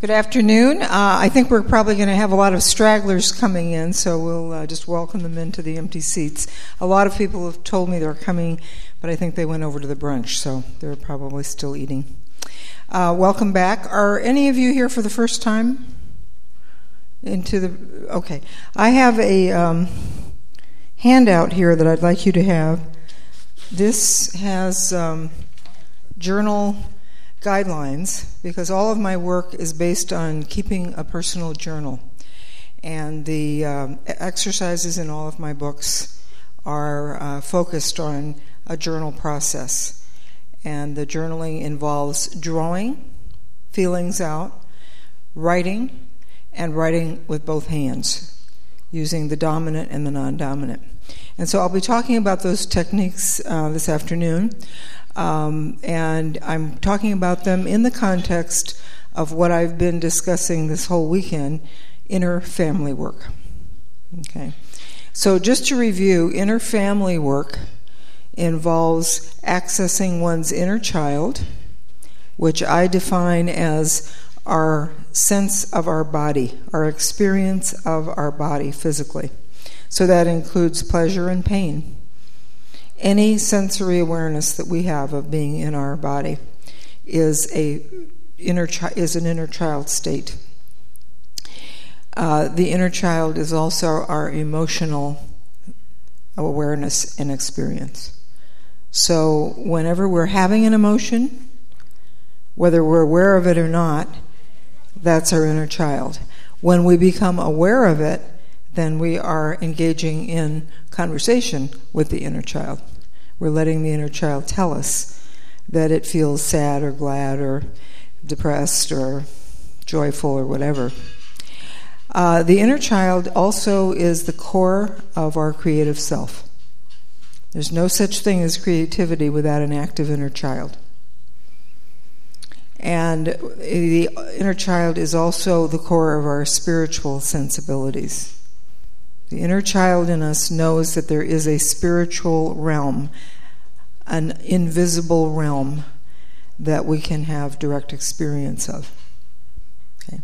Good afternoon. Uh, I think we're probably going to have a lot of stragglers coming in, so we'll uh, just welcome them into the empty seats. A lot of people have told me they're coming, but I think they went over to the brunch, so they're probably still eating. Uh, welcome back. Are any of you here for the first time? Into the okay. I have a um, handout here that I'd like you to have. This has um, journal guidelines because all of my work is based on keeping a personal journal. And the um, exercises in all of my books are uh, focused on a journal process. And the journaling involves drawing feelings out, writing, and writing with both hands, using the dominant and the non dominant. And so I'll be talking about those techniques uh, this afternoon. Um, and I'm talking about them in the context of what I've been discussing this whole weekend inner family work. Okay. So, just to review, inner family work involves accessing one's inner child, which I define as our sense of our body, our experience of our body physically. So, that includes pleasure and pain any sensory awareness that we have of being in our body is a inner chi- is an inner child state. Uh, the inner child is also our emotional awareness and experience. So, whenever we're having an emotion, whether we're aware of it or not, that's our inner child. When we become aware of it, then we are engaging in conversation with the inner child. We're letting the inner child tell us that it feels sad or glad or depressed or joyful or whatever. Uh, the inner child also is the core of our creative self. There's no such thing as creativity without an active inner child. And the inner child is also the core of our spiritual sensibilities. The inner child in us knows that there is a spiritual realm, an invisible realm that we can have direct experience of. Okay.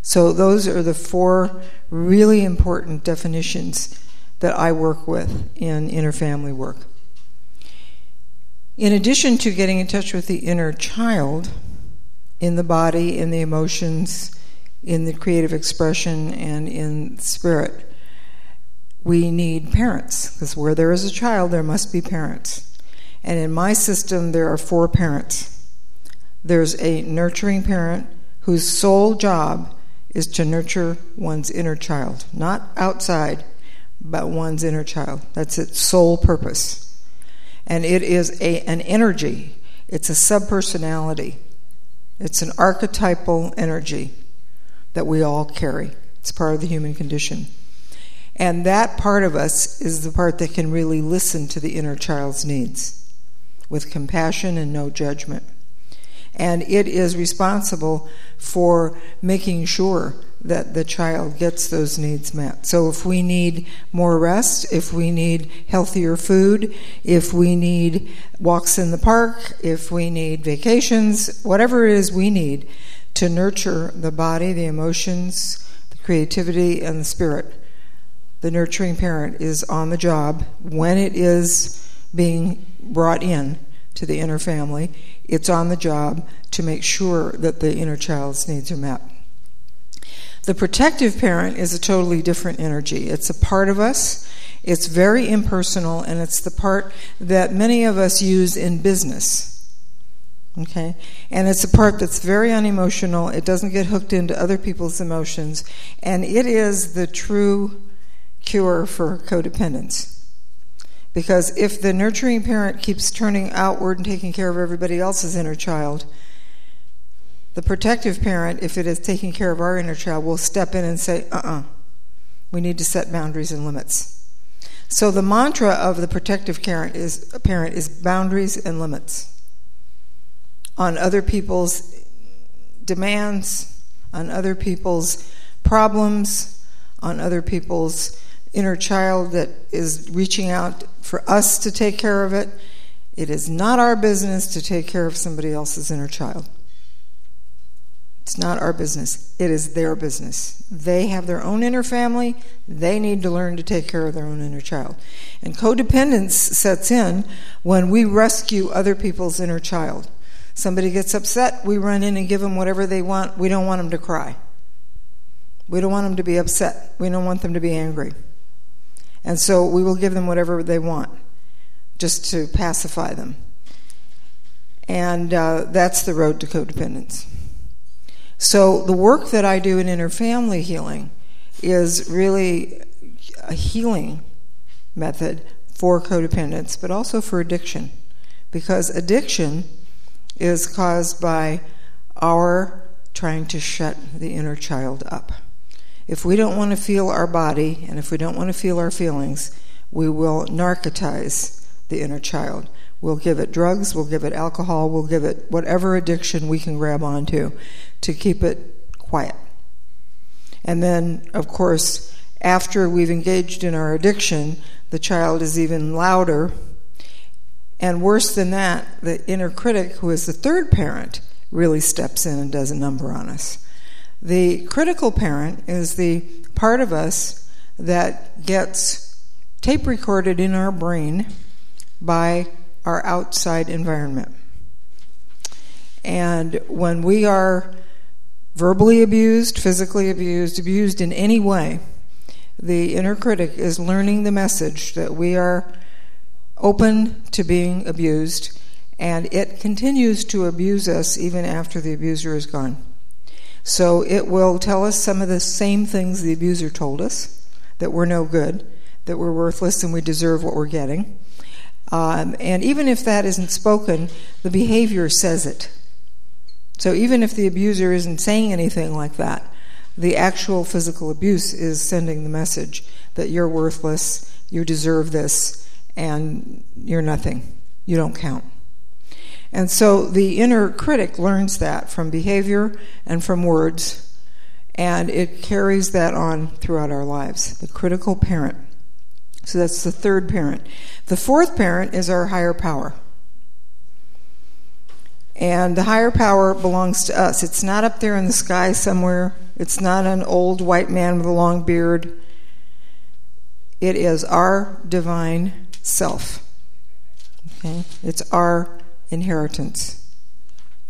So, those are the four really important definitions that I work with in inner family work. In addition to getting in touch with the inner child, in the body, in the emotions, in the creative expression, and in spirit, we need parents, because where there is a child, there must be parents. And in my system, there are four parents there's a nurturing parent whose sole job is to nurture one's inner child, not outside, but one's inner child. That's its sole purpose. And it is a, an energy, it's a subpersonality, it's an archetypal energy that we all carry. It's part of the human condition. And that part of us is the part that can really listen to the inner child's needs with compassion and no judgment. And it is responsible for making sure that the child gets those needs met. So if we need more rest, if we need healthier food, if we need walks in the park, if we need vacations, whatever it is we need to nurture the body, the emotions, the creativity, and the spirit the nurturing parent is on the job when it is being brought in to the inner family. It's on the job to make sure that the inner child's needs are met. The protective parent is a totally different energy. It's a part of us. It's very impersonal, and it's the part that many of us use in business. Okay? And it's a part that's very unemotional. It doesn't get hooked into other people's emotions. And it is the true cure for codependence. Because if the nurturing parent keeps turning outward and taking care of everybody else's inner child, the protective parent, if it is taking care of our inner child, will step in and say, uh uh-uh, uh we need to set boundaries and limits. So the mantra of the protective parent is, parent is boundaries and limits on other people's demands, on other people's problems, on other people's inner child that is reaching out for us to take care of it. It is not our business to take care of somebody else's inner child. It's not our business, it is their business. They have their own inner family, they need to learn to take care of their own inner child. And codependence sets in when we rescue other people's inner child. Somebody gets upset, we run in and give them whatever they want. We don't want them to cry. We don't want them to be upset. We don't want them to be angry. And so we will give them whatever they want just to pacify them. And uh, that's the road to codependence. So the work that I do in inner family healing is really a healing method for codependence, but also for addiction. Because addiction is caused by our trying to shut the inner child up. If we don't want to feel our body and if we don't want to feel our feelings, we will narcotize the inner child. We'll give it drugs, we'll give it alcohol, we'll give it whatever addiction we can grab onto to keep it quiet. And then, of course, after we've engaged in our addiction, the child is even louder. And worse than that, the inner critic, who is the third parent, really steps in and does a number on us. The critical parent is the part of us that gets tape recorded in our brain by our outside environment. And when we are verbally abused, physically abused, abused in any way, the inner critic is learning the message that we are open to being abused, and it continues to abuse us even after the abuser is gone. So it will tell us some of the same things the abuser told us that we're no good, that we're worthless, and we deserve what we're getting. Um, and even if that isn't spoken, the behavior says it. So even if the abuser isn't saying anything like that, the actual physical abuse is sending the message that you're worthless, you deserve this, and you're nothing. You don't count. And so the inner critic learns that from behavior and from words, and it carries that on throughout our lives. The critical parent. So that's the third parent. The fourth parent is our higher power. And the higher power belongs to us. It's not up there in the sky somewhere, it's not an old white man with a long beard. It is our divine self. Okay? It's our inheritance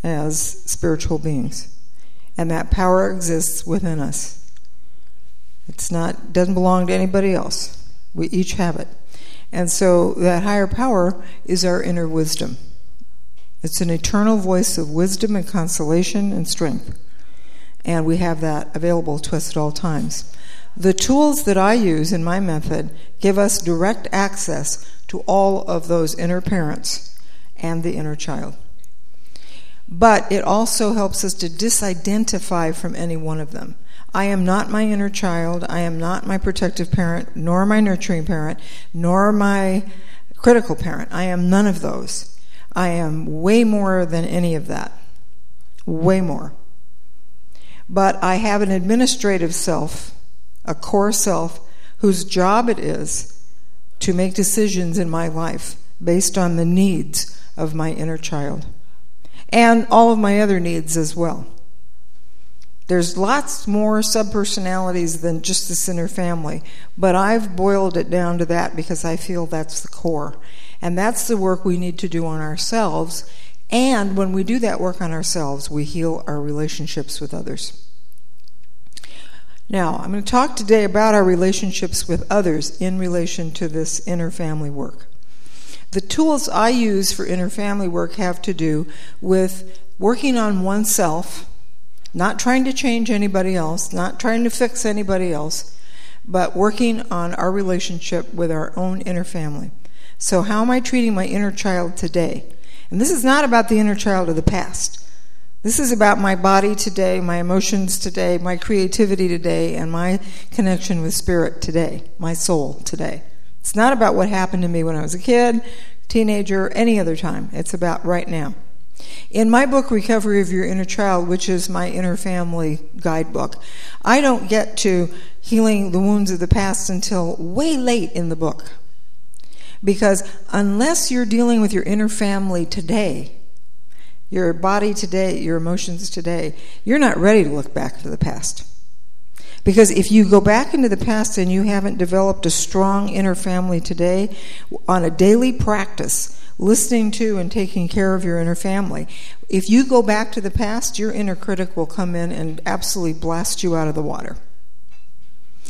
as spiritual beings. And that power exists within us. It's not doesn't belong to anybody else. We each have it. And so that higher power is our inner wisdom. It's an eternal voice of wisdom and consolation and strength. And we have that available to us at all times. The tools that I use in my method give us direct access to all of those inner parents and the inner child. But it also helps us to disidentify from any one of them. I am not my inner child. I am not my protective parent, nor my nurturing parent, nor my critical parent. I am none of those. I am way more than any of that. Way more. But I have an administrative self, a core self, whose job it is to make decisions in my life based on the needs of my inner child and all of my other needs as well. There's lots more subpersonalities than just this inner family, but I've boiled it down to that because I feel that's the core. And that's the work we need to do on ourselves. And when we do that work on ourselves, we heal our relationships with others. Now, I'm going to talk today about our relationships with others in relation to this inner family work. The tools I use for inner family work have to do with working on oneself not trying to change anybody else, not trying to fix anybody else, but working on our relationship with our own inner family. So, how am I treating my inner child today? And this is not about the inner child of the past. This is about my body today, my emotions today, my creativity today, and my connection with spirit today, my soul today. It's not about what happened to me when I was a kid, teenager, any other time. It's about right now. In my book, Recovery of Your Inner Child, which is my inner family guidebook, I don't get to healing the wounds of the past until way late in the book. Because unless you're dealing with your inner family today, your body today, your emotions today, you're not ready to look back to the past. Because if you go back into the past and you haven't developed a strong inner family today, on a daily practice, listening to and taking care of your inner family, if you go back to the past, your inner critic will come in and absolutely blast you out of the water.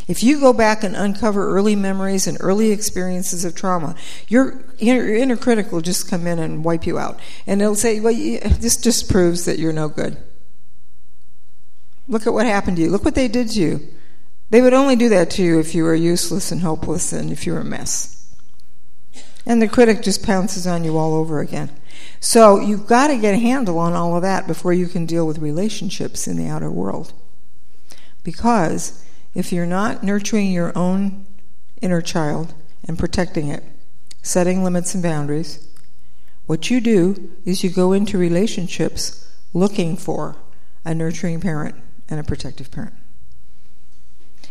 If you go back and uncover early memories and early experiences of trauma, your inner, your inner critic will just come in and wipe you out. And it'll say, well, this just proves that you're no good. Look at what happened to you. Look what they did to you. They would only do that to you if you were useless and hopeless and if you were a mess. And the critic just pounces on you all over again. So you've got to get a handle on all of that before you can deal with relationships in the outer world. Because if you're not nurturing your own inner child and protecting it, setting limits and boundaries, what you do is you go into relationships looking for a nurturing parent and a protective parent.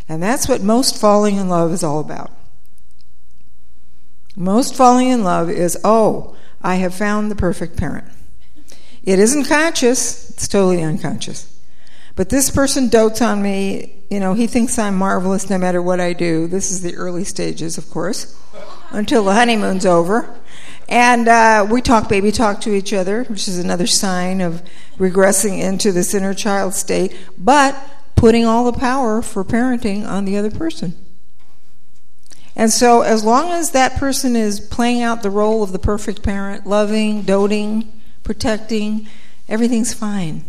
And that's what most falling in love is all about. Most falling in love is, oh, I have found the perfect parent. It isn't conscious, it's totally unconscious. But this person dotes on me. You know, he thinks I'm marvelous no matter what I do. This is the early stages, of course, until the honeymoon's over. And uh, we talk baby talk to each other, which is another sign of regressing into this inner child state, but putting all the power for parenting on the other person. And so, as long as that person is playing out the role of the perfect parent, loving, doting, protecting, everything's fine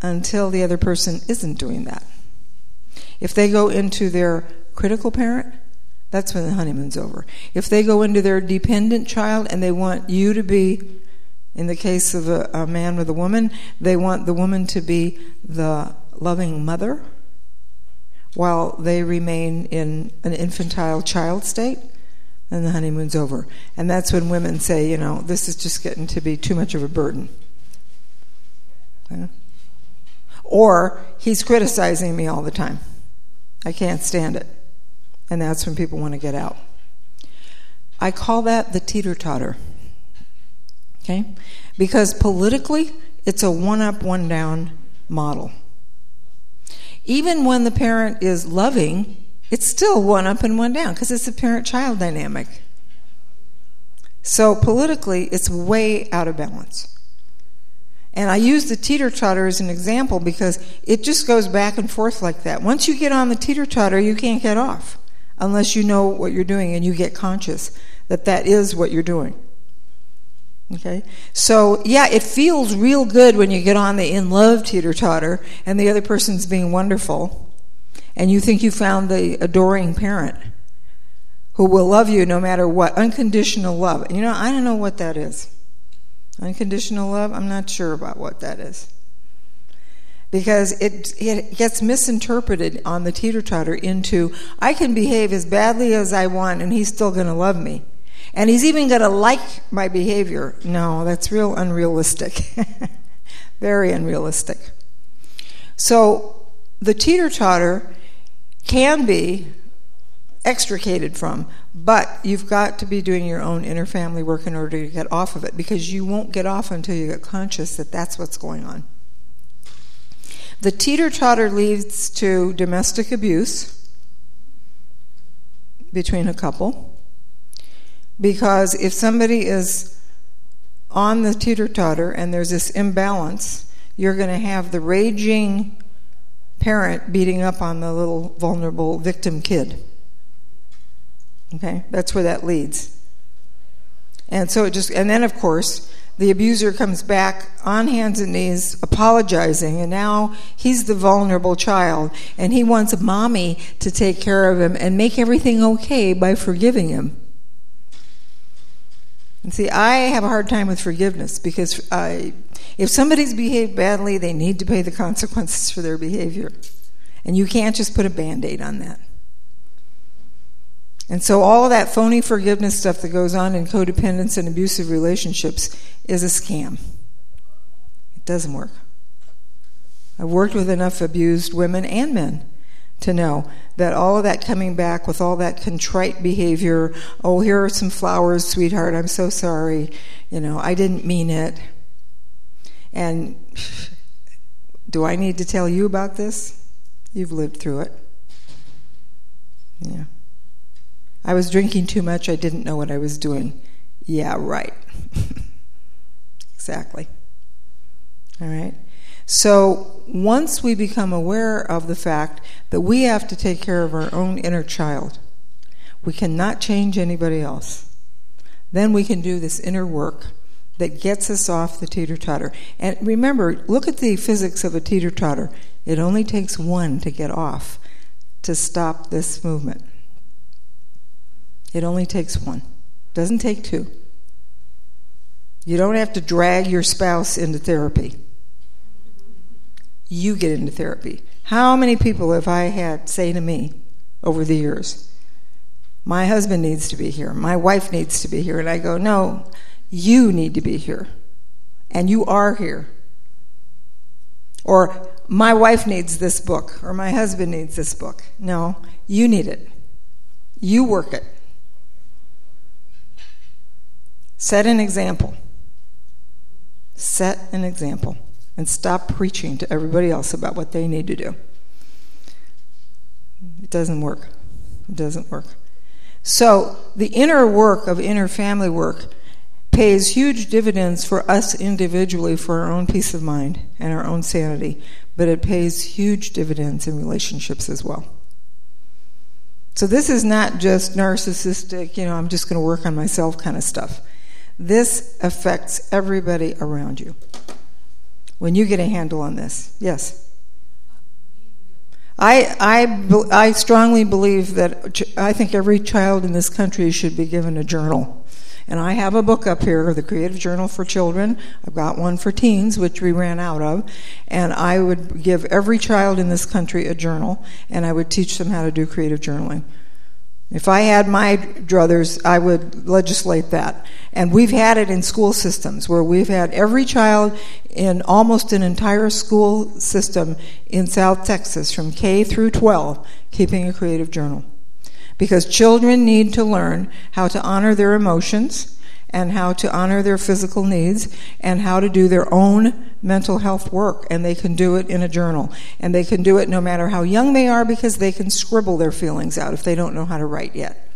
until the other person isn't doing that. If they go into their critical parent, that's when the honeymoon's over. If they go into their dependent child and they want you to be, in the case of a, a man with a woman, they want the woman to be the loving mother while they remain in an infantile child state, then the honeymoon's over. And that's when women say, you know, this is just getting to be too much of a burden. Or he's criticizing me all the time. I can't stand it and that's when people want to get out. I call that the teeter totter. Okay? Because politically, it's a one up, one down model. Even when the parent is loving, it's still one up and one down because it's a parent child dynamic. So politically, it's way out of balance. And I use the teeter totter as an example because it just goes back and forth like that. Once you get on the teeter totter, you can't get off unless you know what you're doing and you get conscious that that is what you're doing. Okay? So, yeah, it feels real good when you get on the in love teeter totter and the other person's being wonderful and you think you found the adoring parent who will love you no matter what. Unconditional love. You know, I don't know what that is. Unconditional love, I'm not sure about what that is because it, it gets misinterpreted on the teeter totter into I can behave as badly as I want and he's still going to love me. And he's even going to like my behavior. No, that's real unrealistic. Very unrealistic. So the teeter totter can be extricated from, but you've got to be doing your own inner family work in order to get off of it because you won't get off until you get conscious that that's what's going on. The teeter totter leads to domestic abuse between a couple. Because if somebody is on the teeter totter and there's this imbalance, you're going to have the raging parent beating up on the little vulnerable victim kid. Okay? That's where that leads. And so it just, and then of course, the abuser comes back on hands and knees apologizing and now he's the vulnerable child and he wants mommy to take care of him and make everything okay by forgiving him. And see i have a hard time with forgiveness because I, if somebody's behaved badly they need to pay the consequences for their behavior. And you can't just put a band-aid on that and so, all of that phony forgiveness stuff that goes on in codependence and abusive relationships is a scam. It doesn't work. I've worked with enough abused women and men to know that all of that coming back with all that contrite behavior oh, here are some flowers, sweetheart, I'm so sorry, you know, I didn't mean it. And do I need to tell you about this? You've lived through it. Yeah. I was drinking too much. I didn't know what I was doing. Yeah, right. exactly. All right. So once we become aware of the fact that we have to take care of our own inner child, we cannot change anybody else. Then we can do this inner work that gets us off the teeter totter. And remember, look at the physics of a teeter totter. It only takes one to get off to stop this movement. It only takes one. It Doesn't take two. You don't have to drag your spouse into therapy. You get into therapy. How many people have I had say to me over the years, my husband needs to be here, my wife needs to be here, and I go, no, you need to be here, and you are here. Or my wife needs this book, or my husband needs this book. No, you need it. You work it. Set an example. Set an example and stop preaching to everybody else about what they need to do. It doesn't work. It doesn't work. So, the inner work of inner family work pays huge dividends for us individually for our own peace of mind and our own sanity, but it pays huge dividends in relationships as well. So, this is not just narcissistic, you know, I'm just going to work on myself kind of stuff. This affects everybody around you. When you get a handle on this, yes. I, I, I strongly believe that I think every child in this country should be given a journal. And I have a book up here, the Creative Journal for Children. I've got one for teens, which we ran out of. And I would give every child in this country a journal, and I would teach them how to do creative journaling. If I had my druthers, I would legislate that. And we've had it in school systems where we've had every child in almost an entire school system in South Texas from K through 12 keeping a creative journal. Because children need to learn how to honor their emotions and how to honor their physical needs and how to do their own mental health work. And they can do it in a journal. And they can do it no matter how young they are because they can scribble their feelings out if they don't know how to write yet.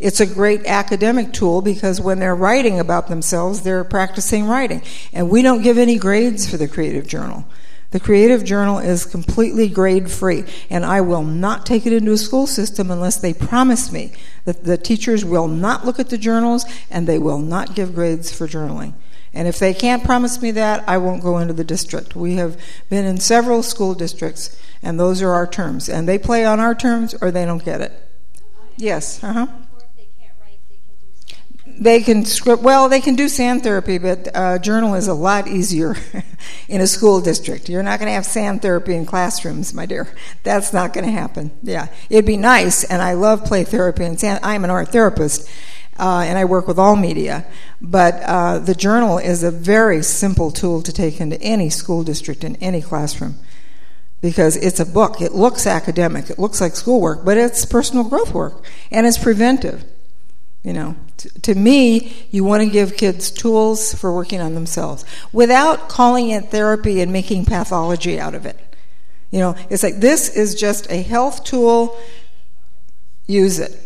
It's a great academic tool because when they're writing about themselves, they're practicing writing. And we don't give any grades for the Creative Journal. The Creative Journal is completely grade free, and I will not take it into a school system unless they promise me that the teachers will not look at the journals and they will not give grades for journaling. And if they can't promise me that, I won't go into the district. We have been in several school districts, and those are our terms. And they play on our terms or they don't get it. Yes, uh huh. They can script, well, they can do sand therapy, but uh, journal is a lot easier in a school district. You're not going to have sand therapy in classrooms, my dear. That's not going to happen. Yeah. It'd be nice, and I love play therapy, and sand, I'm an art therapist, uh, and I work with all media. But uh, the journal is a very simple tool to take into any school district in any classroom because it's a book. It looks academic, it looks like schoolwork, but it's personal growth work, and it's preventive. You know, to, me, you want to give kids tools for working on themselves without calling it therapy and making pathology out of it. You know, it's like this is just a health tool. Use it,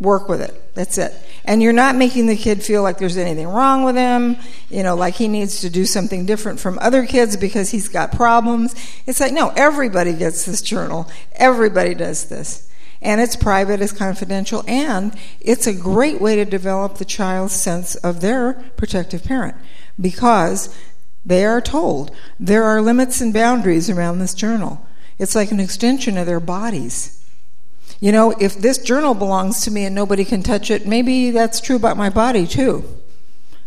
work with it. That's it. And you're not making the kid feel like there's anything wrong with him, you know, like he needs to do something different from other kids because he's got problems. It's like, no, everybody gets this journal. Everybody does this and it's private, it's confidential, and it's a great way to develop the child's sense of their protective parent because they are told there are limits and boundaries around this journal. It's like an extension of their bodies. You know, if this journal belongs to me and nobody can touch it, maybe that's true about my body too.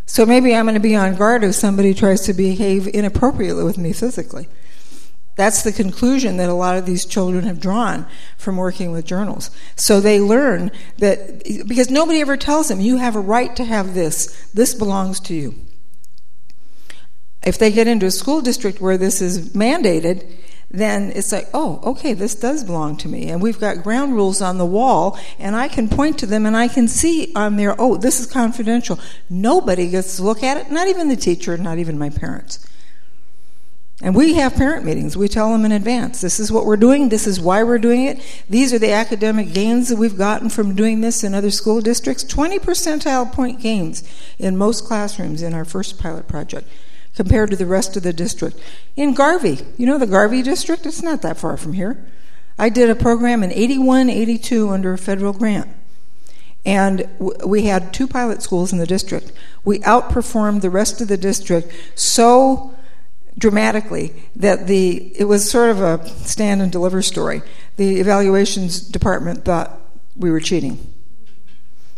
So maybe I'm going to be on guard if somebody tries to behave inappropriately with me physically. That's the conclusion that a lot of these children have drawn from working with journals. So they learn that, because nobody ever tells them, you have a right to have this, this belongs to you. If they get into a school district where this is mandated, then it's like, oh, okay, this does belong to me. And we've got ground rules on the wall, and I can point to them and I can see on there, oh, this is confidential. Nobody gets to look at it, not even the teacher, not even my parents. And we have parent meetings. We tell them in advance this is what we're doing, this is why we're doing it, these are the academic gains that we've gotten from doing this in other school districts. 20 percentile point gains in most classrooms in our first pilot project compared to the rest of the district. In Garvey, you know the Garvey district? It's not that far from here. I did a program in 81, 82 under a federal grant. And we had two pilot schools in the district. We outperformed the rest of the district so dramatically that the it was sort of a stand and deliver story. The evaluations department thought we were cheating.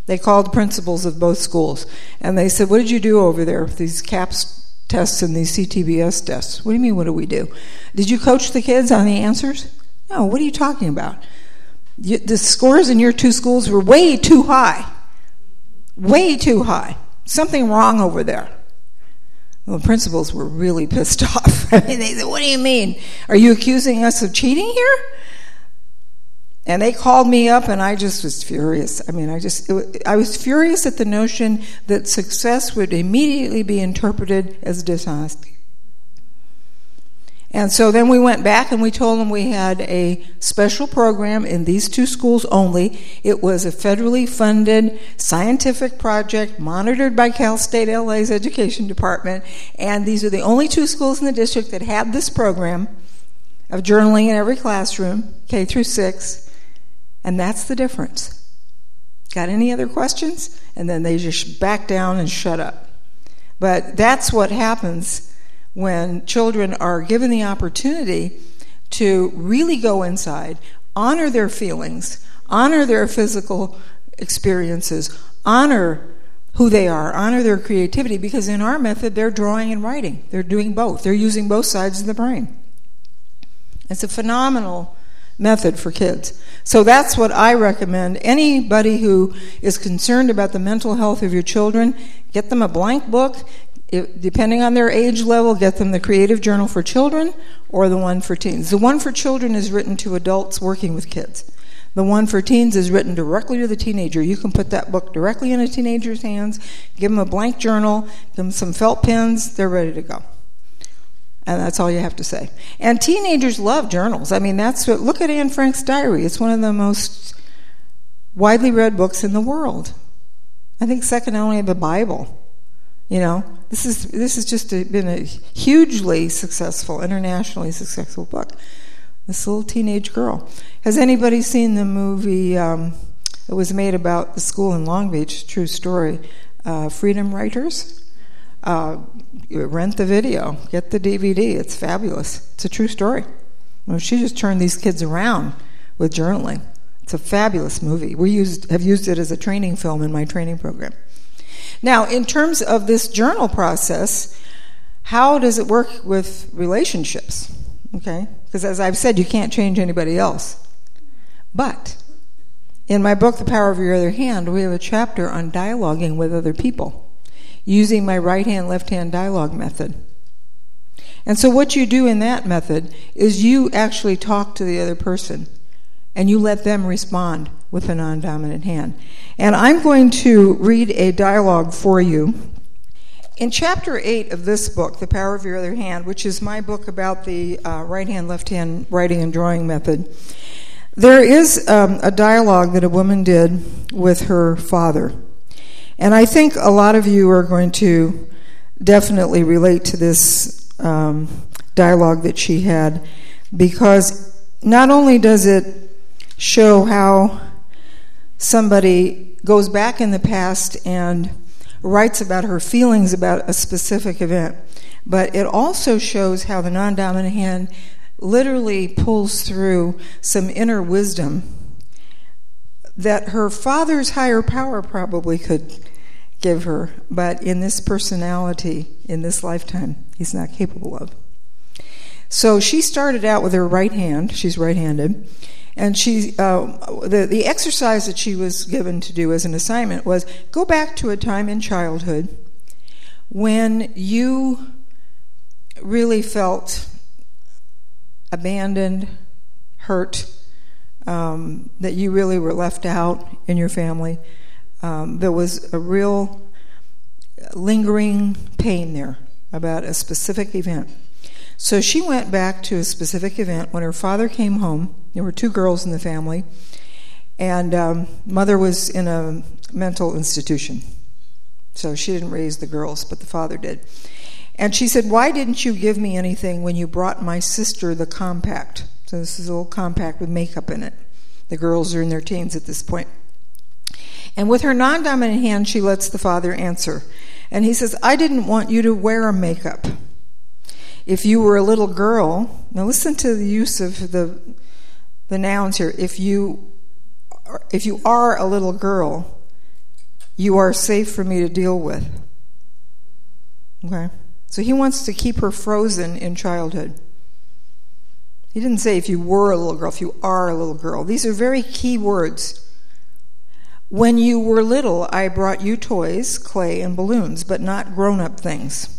They called principals of both schools and they said, "What did you do over there with these CAPS tests and these CTBS tests?" What do you mean? What do we do? Did you coach the kids on the answers? No. What are you talking about? You, the scores in your two schools were way too high. Way too high. Something wrong over there. The principals were really pissed off. I mean, they said, What do you mean? Are you accusing us of cheating here? And they called me up, and I just was furious. I mean, I just, it, I was furious at the notion that success would immediately be interpreted as dishonesty. And so then we went back and we told them we had a special program in these two schools only. It was a federally funded scientific project monitored by Cal State LA's education department. And these are the only two schools in the district that had this program of journaling in every classroom, K through 6. And that's the difference. Got any other questions? And then they just back down and shut up. But that's what happens when children are given the opportunity to really go inside, honor their feelings, honor their physical experiences, honor who they are, honor their creativity, because in our method, they're drawing and writing. They're doing both, they're using both sides of the brain. It's a phenomenal method for kids. So that's what I recommend. Anybody who is concerned about the mental health of your children, get them a blank book, depending on their age level, get them the Creative Journal for Children or the one for teens. The one for children is written to adults working with kids. The one for teens is written directly to the teenager. You can put that book directly in a teenager's hands, give them a blank journal, give them some felt pens, they're ready to go. And that's all you have to say. And teenagers love journals. I mean, that's what, look at Anne Frank's diary. It's one of the most widely read books in the world. I think second only to the Bible. You know, this is this has just a, been a hugely successful, internationally successful book. This little teenage girl. Has anybody seen the movie? Um, it was made about the school in Long Beach. True story. Uh, Freedom Writers. Uh, rent the video. Get the DVD. It's fabulous. It's a true story. She just turned these kids around with journaling. It's a fabulous movie. We used have used it as a training film in my training program. Now, in terms of this journal process, how does it work with relationships? Okay? Because as I've said, you can't change anybody else. But in my book, The Power of Your Other Hand, we have a chapter on dialoguing with other people using my right hand, left hand dialogue method. And so, what you do in that method is you actually talk to the other person and you let them respond with a non dominant hand. And I'm going to read a dialogue for you. In chapter 8 of this book, The Power of Your Other Hand, which is my book about the uh, right hand, left hand writing and drawing method, there is um, a dialogue that a woman did with her father. And I think a lot of you are going to definitely relate to this um, dialogue that she had because not only does it show how somebody goes back in the past and writes about her feelings about a specific event, but it also shows how the non dominant hand literally pulls through some inner wisdom that her father's higher power probably could give her, but in this personality, in this lifetime, he's not capable of. So she started out with her right hand, she's right handed, and she, uh, the, the exercise that she was given to do as an assignment was go back to a time in childhood when you really felt abandoned, hurt, um, that you really were left out in your family. Um, there was a real lingering pain there about a specific event. So she went back to a specific event when her father came home. There were two girls in the family, and um, mother was in a mental institution. So she didn't raise the girls, but the father did. And she said, Why didn't you give me anything when you brought my sister the compact? So this is a little compact with makeup in it. The girls are in their teens at this point. And with her non dominant hand, she lets the father answer. And he says, I didn't want you to wear a makeup. If you were a little girl, now listen to the use of the, the nouns here. If you, if you are a little girl, you are safe for me to deal with. Okay? So he wants to keep her frozen in childhood. He didn't say if you were a little girl, if you are a little girl. These are very key words. When you were little, I brought you toys, clay, and balloons, but not grown up things.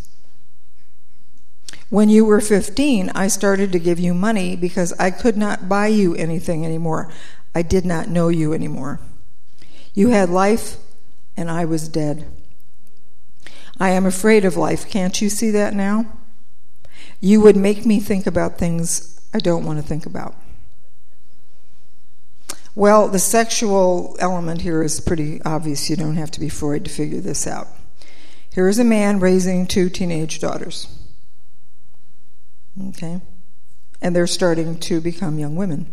When you were 15, I started to give you money because I could not buy you anything anymore. I did not know you anymore. You had life, and I was dead. I am afraid of life. Can't you see that now? You would make me think about things I don't want to think about. Well, the sexual element here is pretty obvious. You don't have to be Freud to figure this out. Here is a man raising two teenage daughters. Okay? And they're starting to become young women.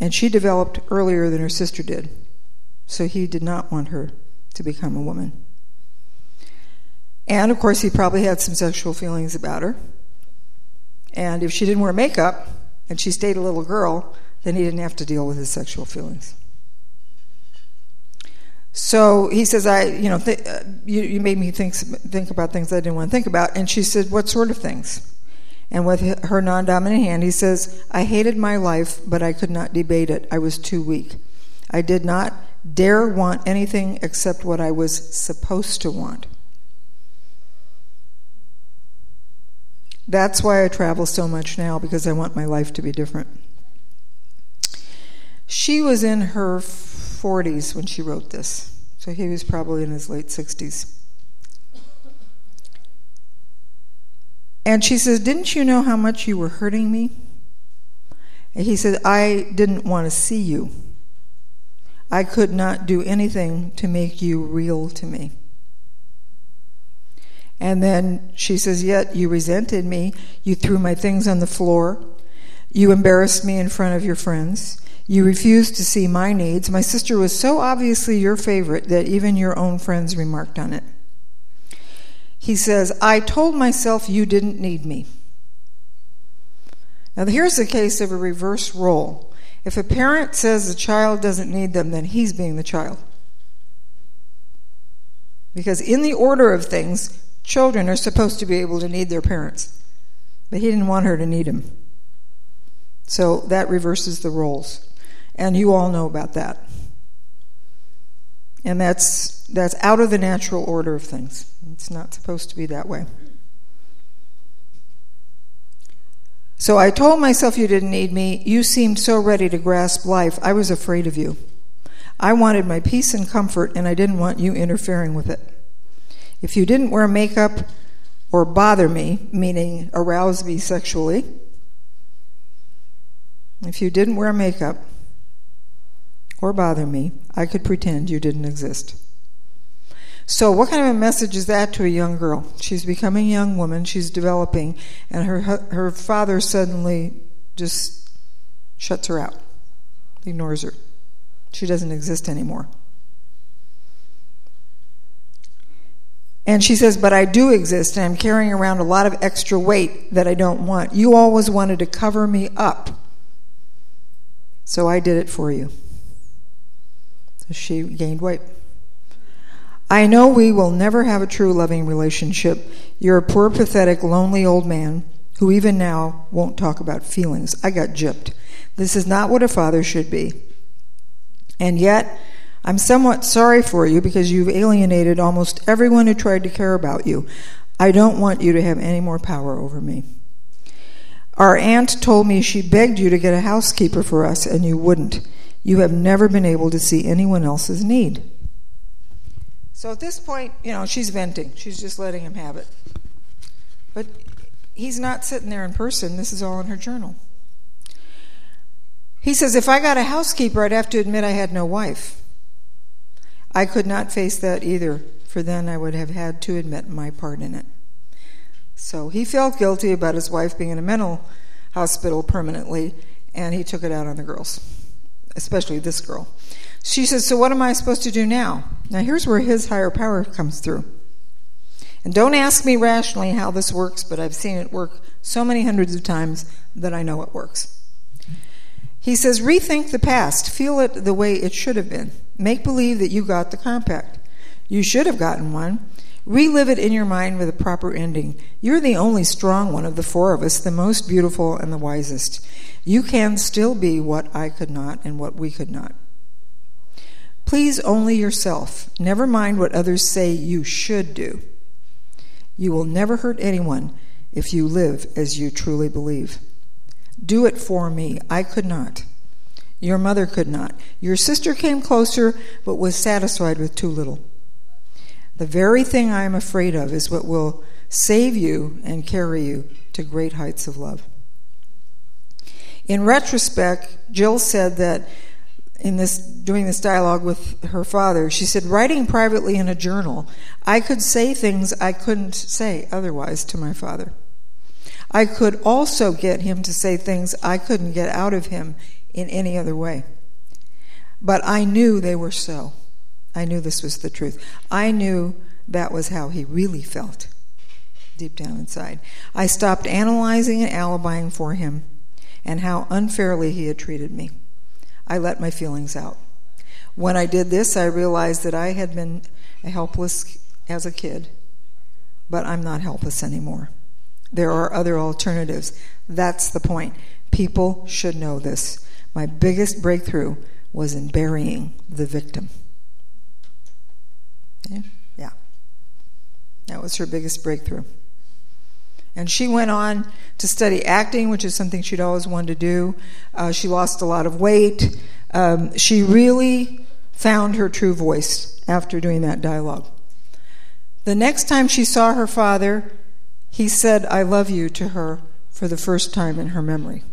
And she developed earlier than her sister did. So he did not want her to become a woman. And of course, he probably had some sexual feelings about her. And if she didn't wear makeup and she stayed a little girl, then he didn't have to deal with his sexual feelings. So he says, "I, you know, th- uh, you, you made me think think about things I didn't want to think about." And she said, "What sort of things?" And with her non-dominant hand, he says, "I hated my life, but I could not debate it. I was too weak. I did not dare want anything except what I was supposed to want." That's why I travel so much now because I want my life to be different. She was in her 40s when she wrote this, so he was probably in his late 60s. And she says, Didn't you know how much you were hurting me? And he said, I didn't want to see you. I could not do anything to make you real to me. And then she says, Yet you resented me. You threw my things on the floor. You embarrassed me in front of your friends. You refused to see my needs. My sister was so obviously your favorite that even your own friends remarked on it. He says, I told myself you didn't need me. Now, here's the case of a reverse role. If a parent says the child doesn't need them, then he's being the child. Because in the order of things, children are supposed to be able to need their parents. But he didn't want her to need him. So that reverses the roles. And you all know about that. And that's, that's out of the natural order of things. It's not supposed to be that way. So I told myself you didn't need me. You seemed so ready to grasp life. I was afraid of you. I wanted my peace and comfort, and I didn't want you interfering with it. If you didn't wear makeup or bother me, meaning arouse me sexually, if you didn't wear makeup, or bother me, I could pretend you didn't exist. So, what kind of a message is that to a young girl? She's becoming a young woman, she's developing, and her, her father suddenly just shuts her out, ignores her. She doesn't exist anymore. And she says, But I do exist, and I'm carrying around a lot of extra weight that I don't want. You always wanted to cover me up, so I did it for you she gained weight. I know we will never have a true loving relationship. You're a poor, pathetic, lonely old man who even now won't talk about feelings. I got gypped. This is not what a father should be. And yet, I'm somewhat sorry for you because you've alienated almost everyone who tried to care about you. I don't want you to have any more power over me. Our aunt told me she begged you to get a housekeeper for us, and you wouldn't. You have never been able to see anyone else's need. So at this point, you know, she's venting. She's just letting him have it. But he's not sitting there in person. This is all in her journal. He says, If I got a housekeeper, I'd have to admit I had no wife. I could not face that either, for then I would have had to admit my part in it. So he felt guilty about his wife being in a mental hospital permanently, and he took it out on the girls, especially this girl. She says, So what am I supposed to do now? Now, here's where his higher power comes through. And don't ask me rationally how this works, but I've seen it work so many hundreds of times that I know it works. He says, Rethink the past, feel it the way it should have been. Make believe that you got the compact. You should have gotten one. Relive it in your mind with a proper ending. You're the only strong one of the four of us, the most beautiful and the wisest. You can still be what I could not and what we could not. Please only yourself. Never mind what others say you should do. You will never hurt anyone if you live as you truly believe. Do it for me. I could not. Your mother could not. Your sister came closer, but was satisfied with too little. The very thing I am afraid of is what will save you and carry you to great heights of love. In retrospect, Jill said that in this doing this dialogue with her father, she said, writing privately in a journal, I could say things I couldn't say otherwise to my father. I could also get him to say things I couldn't get out of him in any other way. But I knew they were so. I knew this was the truth. I knew that was how he really felt deep down inside. I stopped analyzing and alibying for him and how unfairly he had treated me. I let my feelings out. When I did this, I realized that I had been helpless as a kid, but I'm not helpless anymore. There are other alternatives. That's the point. People should know this. My biggest breakthrough was in burying the victim. Yeah. yeah. That was her biggest breakthrough. And she went on to study acting, which is something she'd always wanted to do. Uh, she lost a lot of weight. Um, she really found her true voice after doing that dialogue. The next time she saw her father, he said, I love you to her for the first time in her memory.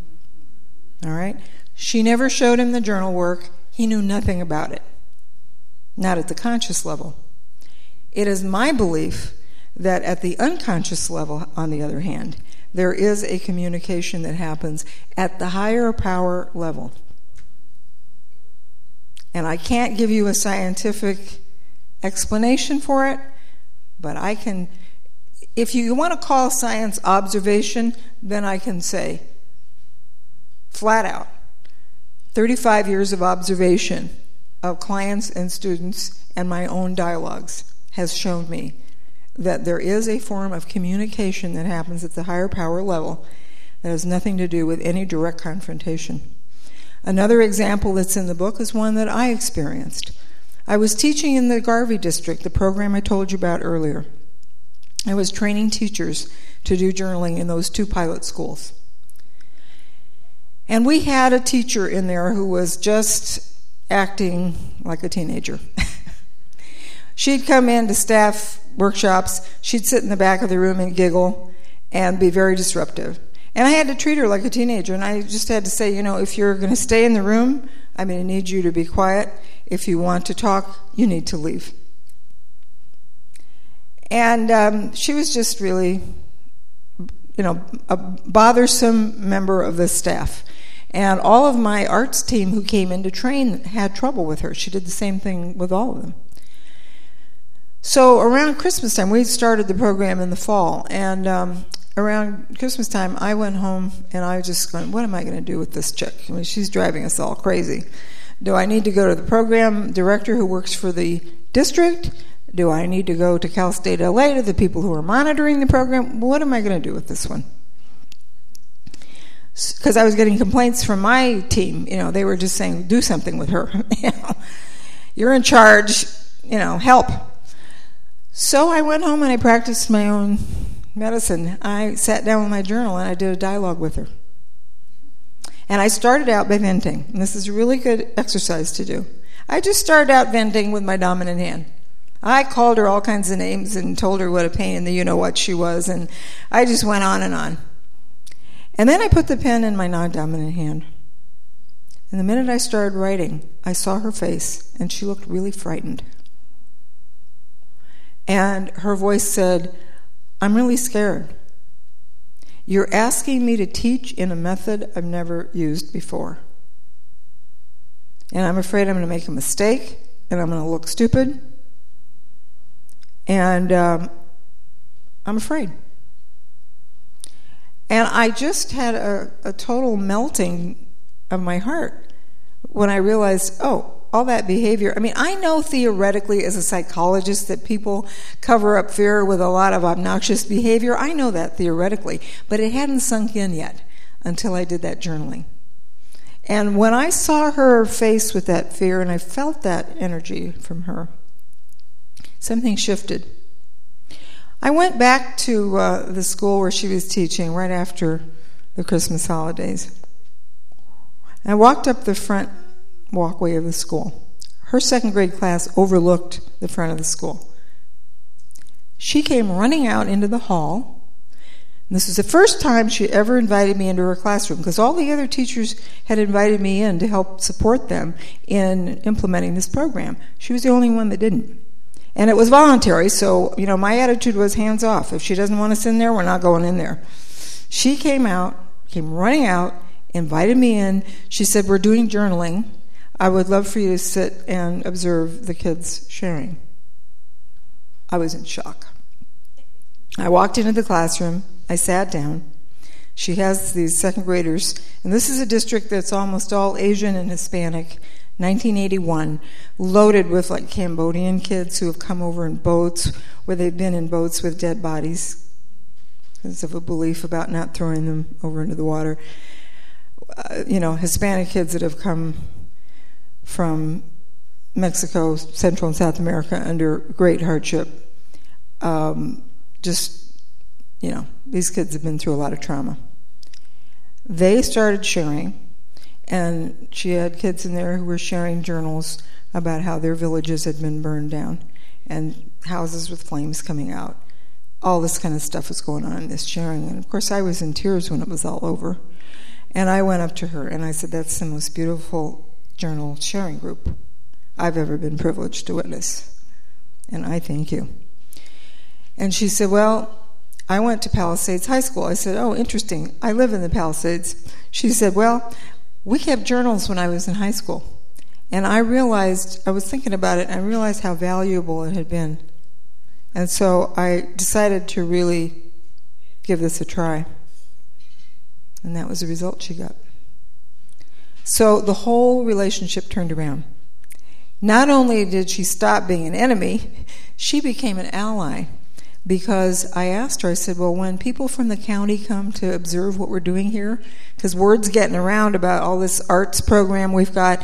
All right? She never showed him the journal work. He knew nothing about it, not at the conscious level. It is my belief that at the unconscious level, on the other hand, there is a communication that happens at the higher power level. And I can't give you a scientific explanation for it, but I can, if you want to call science observation, then I can say flat out 35 years of observation of clients and students and my own dialogues has shown me that there is a form of communication that happens at the higher power level that has nothing to do with any direct confrontation. Another example that's in the book is one that I experienced. I was teaching in the Garvey district, the program I told you about earlier. I was training teachers to do journaling in those two pilot schools. And we had a teacher in there who was just acting like a teenager. She'd come in to staff workshops, she'd sit in the back of the room and giggle and be very disruptive. And I had to treat her like a teenager, and I just had to say, you know, if you're going to stay in the room, I'm going to need you to be quiet. If you want to talk, you need to leave. And um, she was just really, you know, a bothersome member of the staff. And all of my arts team who came in to train had trouble with her. She did the same thing with all of them. So around Christmas time, we started the program in the fall, and um, around Christmas time, I went home and I was just going, "What am I going to do with this chick? I mean, she's driving us all crazy. Do I need to go to the program director who works for the district? Do I need to go to Cal State LA to the people who are monitoring the program? What am I going to do with this one?" Because I was getting complaints from my team. You know, they were just saying, "Do something with her. you know, you're in charge. You know, help." So I went home and I practiced my own medicine. I sat down with my journal and I did a dialogue with her. And I started out by venting. And this is a really good exercise to do. I just started out venting with my dominant hand. I called her all kinds of names and told her what a pain in the you know what she was, and I just went on and on. And then I put the pen in my non dominant hand. And the minute I started writing, I saw her face, and she looked really frightened. And her voice said, I'm really scared. You're asking me to teach in a method I've never used before. And I'm afraid I'm going to make a mistake, and I'm going to look stupid, and um, I'm afraid. And I just had a, a total melting of my heart when I realized, oh, all that behavior. I mean, I know theoretically as a psychologist that people cover up fear with a lot of obnoxious behavior. I know that theoretically, but it hadn't sunk in yet until I did that journaling. And when I saw her face with that fear and I felt that energy from her, something shifted. I went back to uh, the school where she was teaching right after the Christmas holidays. I walked up the front walkway of the school. Her second grade class overlooked the front of the school. She came running out into the hall. This was the first time she ever invited me into her classroom because all the other teachers had invited me in to help support them in implementing this program. She was the only one that didn't. And it was voluntary, so, you know, my attitude was hands off. If she doesn't want us in there, we're not going in there. She came out, came running out, invited me in. She said, We're doing journaling. I would love for you to sit and observe the kids sharing. I was in shock. I walked into the classroom, I sat down. She has these second graders, and this is a district that's almost all Asian and Hispanic. 1981, loaded with like Cambodian kids who have come over in boats, where they've been in boats with dead bodies because of a belief about not throwing them over into the water. Uh, you know, Hispanic kids that have come from Mexico, Central and South America under great hardship. Um, just, you know, these kids have been through a lot of trauma. They started sharing, and she had kids in there who were sharing journals about how their villages had been burned down and houses with flames coming out. All this kind of stuff was going on in this sharing. And of course, I was in tears when it was all over. And I went up to her and I said, That's the most beautiful journal sharing group I've ever been privileged to witness. And I thank you. And she said, Well, I went to Palisades High School. I said, Oh, interesting. I live in the Palisades. She said, Well, we kept journals when I was in high school. And I realized, I was thinking about it, and I realized how valuable it had been. And so I decided to really give this a try. And that was the result she got. So the whole relationship turned around. Not only did she stop being an enemy, she became an ally because I asked her, I said, Well, when people from the county come to observe what we're doing here, because word's getting around about all this arts program we've got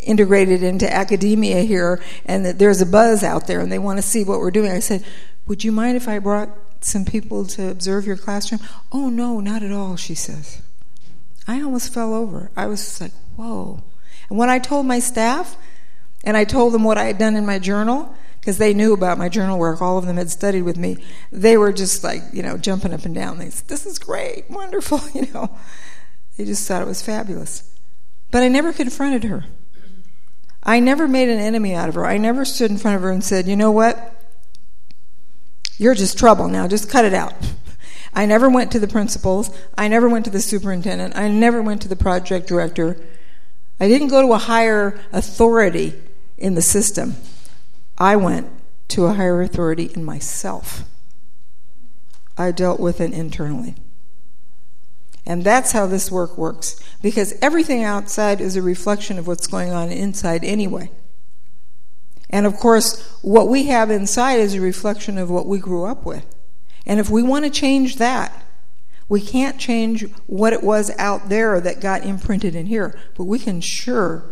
integrated into academia here, and that there's a buzz out there and they want to see what we're doing. I said, Would you mind if I brought some people to observe your classroom? Oh, no, not at all, she says. I almost fell over. I was just like, whoa. And when I told my staff, and I told them what I had done in my journal, because they knew about my journal work, all of them had studied with me, they were just like, you know, jumping up and down. They said, this is great, wonderful, you know. They just thought it was fabulous. But I never confronted her. I never made an enemy out of her. I never stood in front of her and said, you know what? You're just trouble now, just cut it out. I never went to the principals. I never went to the superintendent. I never went to the project director. I didn't go to a higher authority in the system. I went to a higher authority in myself. I dealt with it internally. And that's how this work works. Because everything outside is a reflection of what's going on inside anyway. And of course, what we have inside is a reflection of what we grew up with. And if we want to change that, we can't change what it was out there that got imprinted in here, but we can sure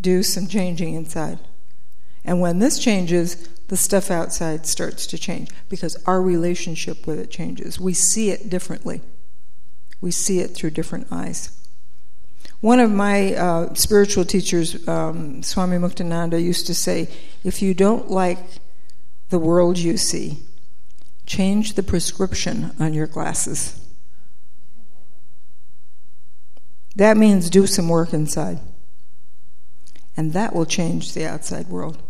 do some changing inside. And when this changes, the stuff outside starts to change because our relationship with it changes. We see it differently, we see it through different eyes. One of my uh, spiritual teachers, um, Swami Muktananda, used to say, if you don't like the world you see, change the prescription on your glasses. That means do some work inside. And that will change the outside world.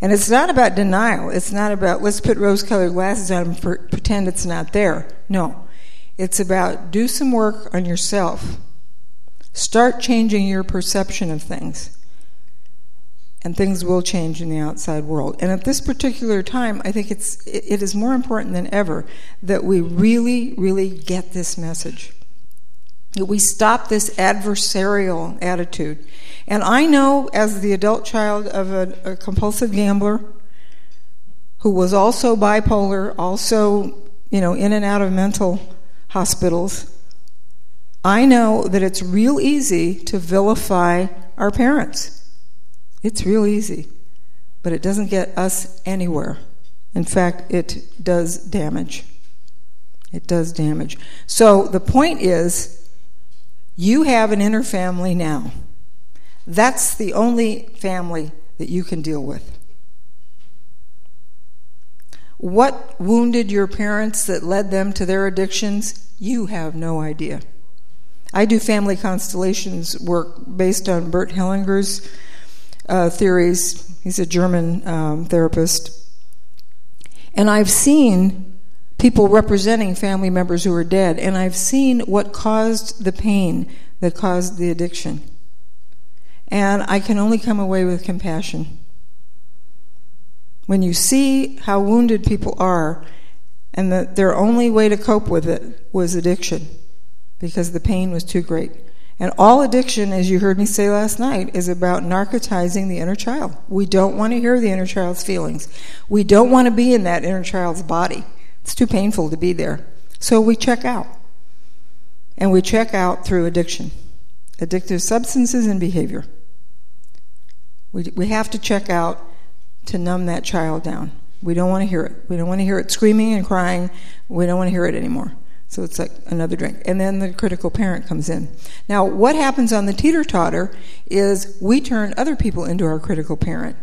And it's not about denial. It's not about let's put rose colored glasses on and pretend it's not there. No. It's about do some work on yourself. Start changing your perception of things. And things will change in the outside world. And at this particular time, I think it's, it is more important than ever that we really, really get this message That we stop this adversarial attitude. And I know, as the adult child of a, a, compulsive gambler who was also bipolar, also, you know, in and out of mental hospitals, I know that it's real easy to vilify our parents. It's real easy. But it doesn't get us anywhere. In fact, it does damage. It does damage. So the point is, you have an inner family now. That's the only family that you can deal with. What wounded your parents that led them to their addictions? You have no idea. I do family constellations work based on Bert Hellinger's uh, theories. He's a German um, therapist. And I've seen people representing family members who are dead, and I've seen what caused the pain that caused the addiction. And I can only come away with compassion. When you see how wounded people are, and that their only way to cope with it was addiction, because the pain was too great. And all addiction, as you heard me say last night, is about narcotizing the inner child. We don't want to hear the inner child's feelings. We don't want to be in that inner child's body. It's too painful to be there. So we check out. And we check out through addiction, addictive substances and behavior. We, we have to check out to numb that child down. We don't want to hear it. We don't want to hear it screaming and crying. We don't want to hear it anymore. So it's like another drink. And then the critical parent comes in. Now, what happens on the teeter totter is we turn other people into our critical parent.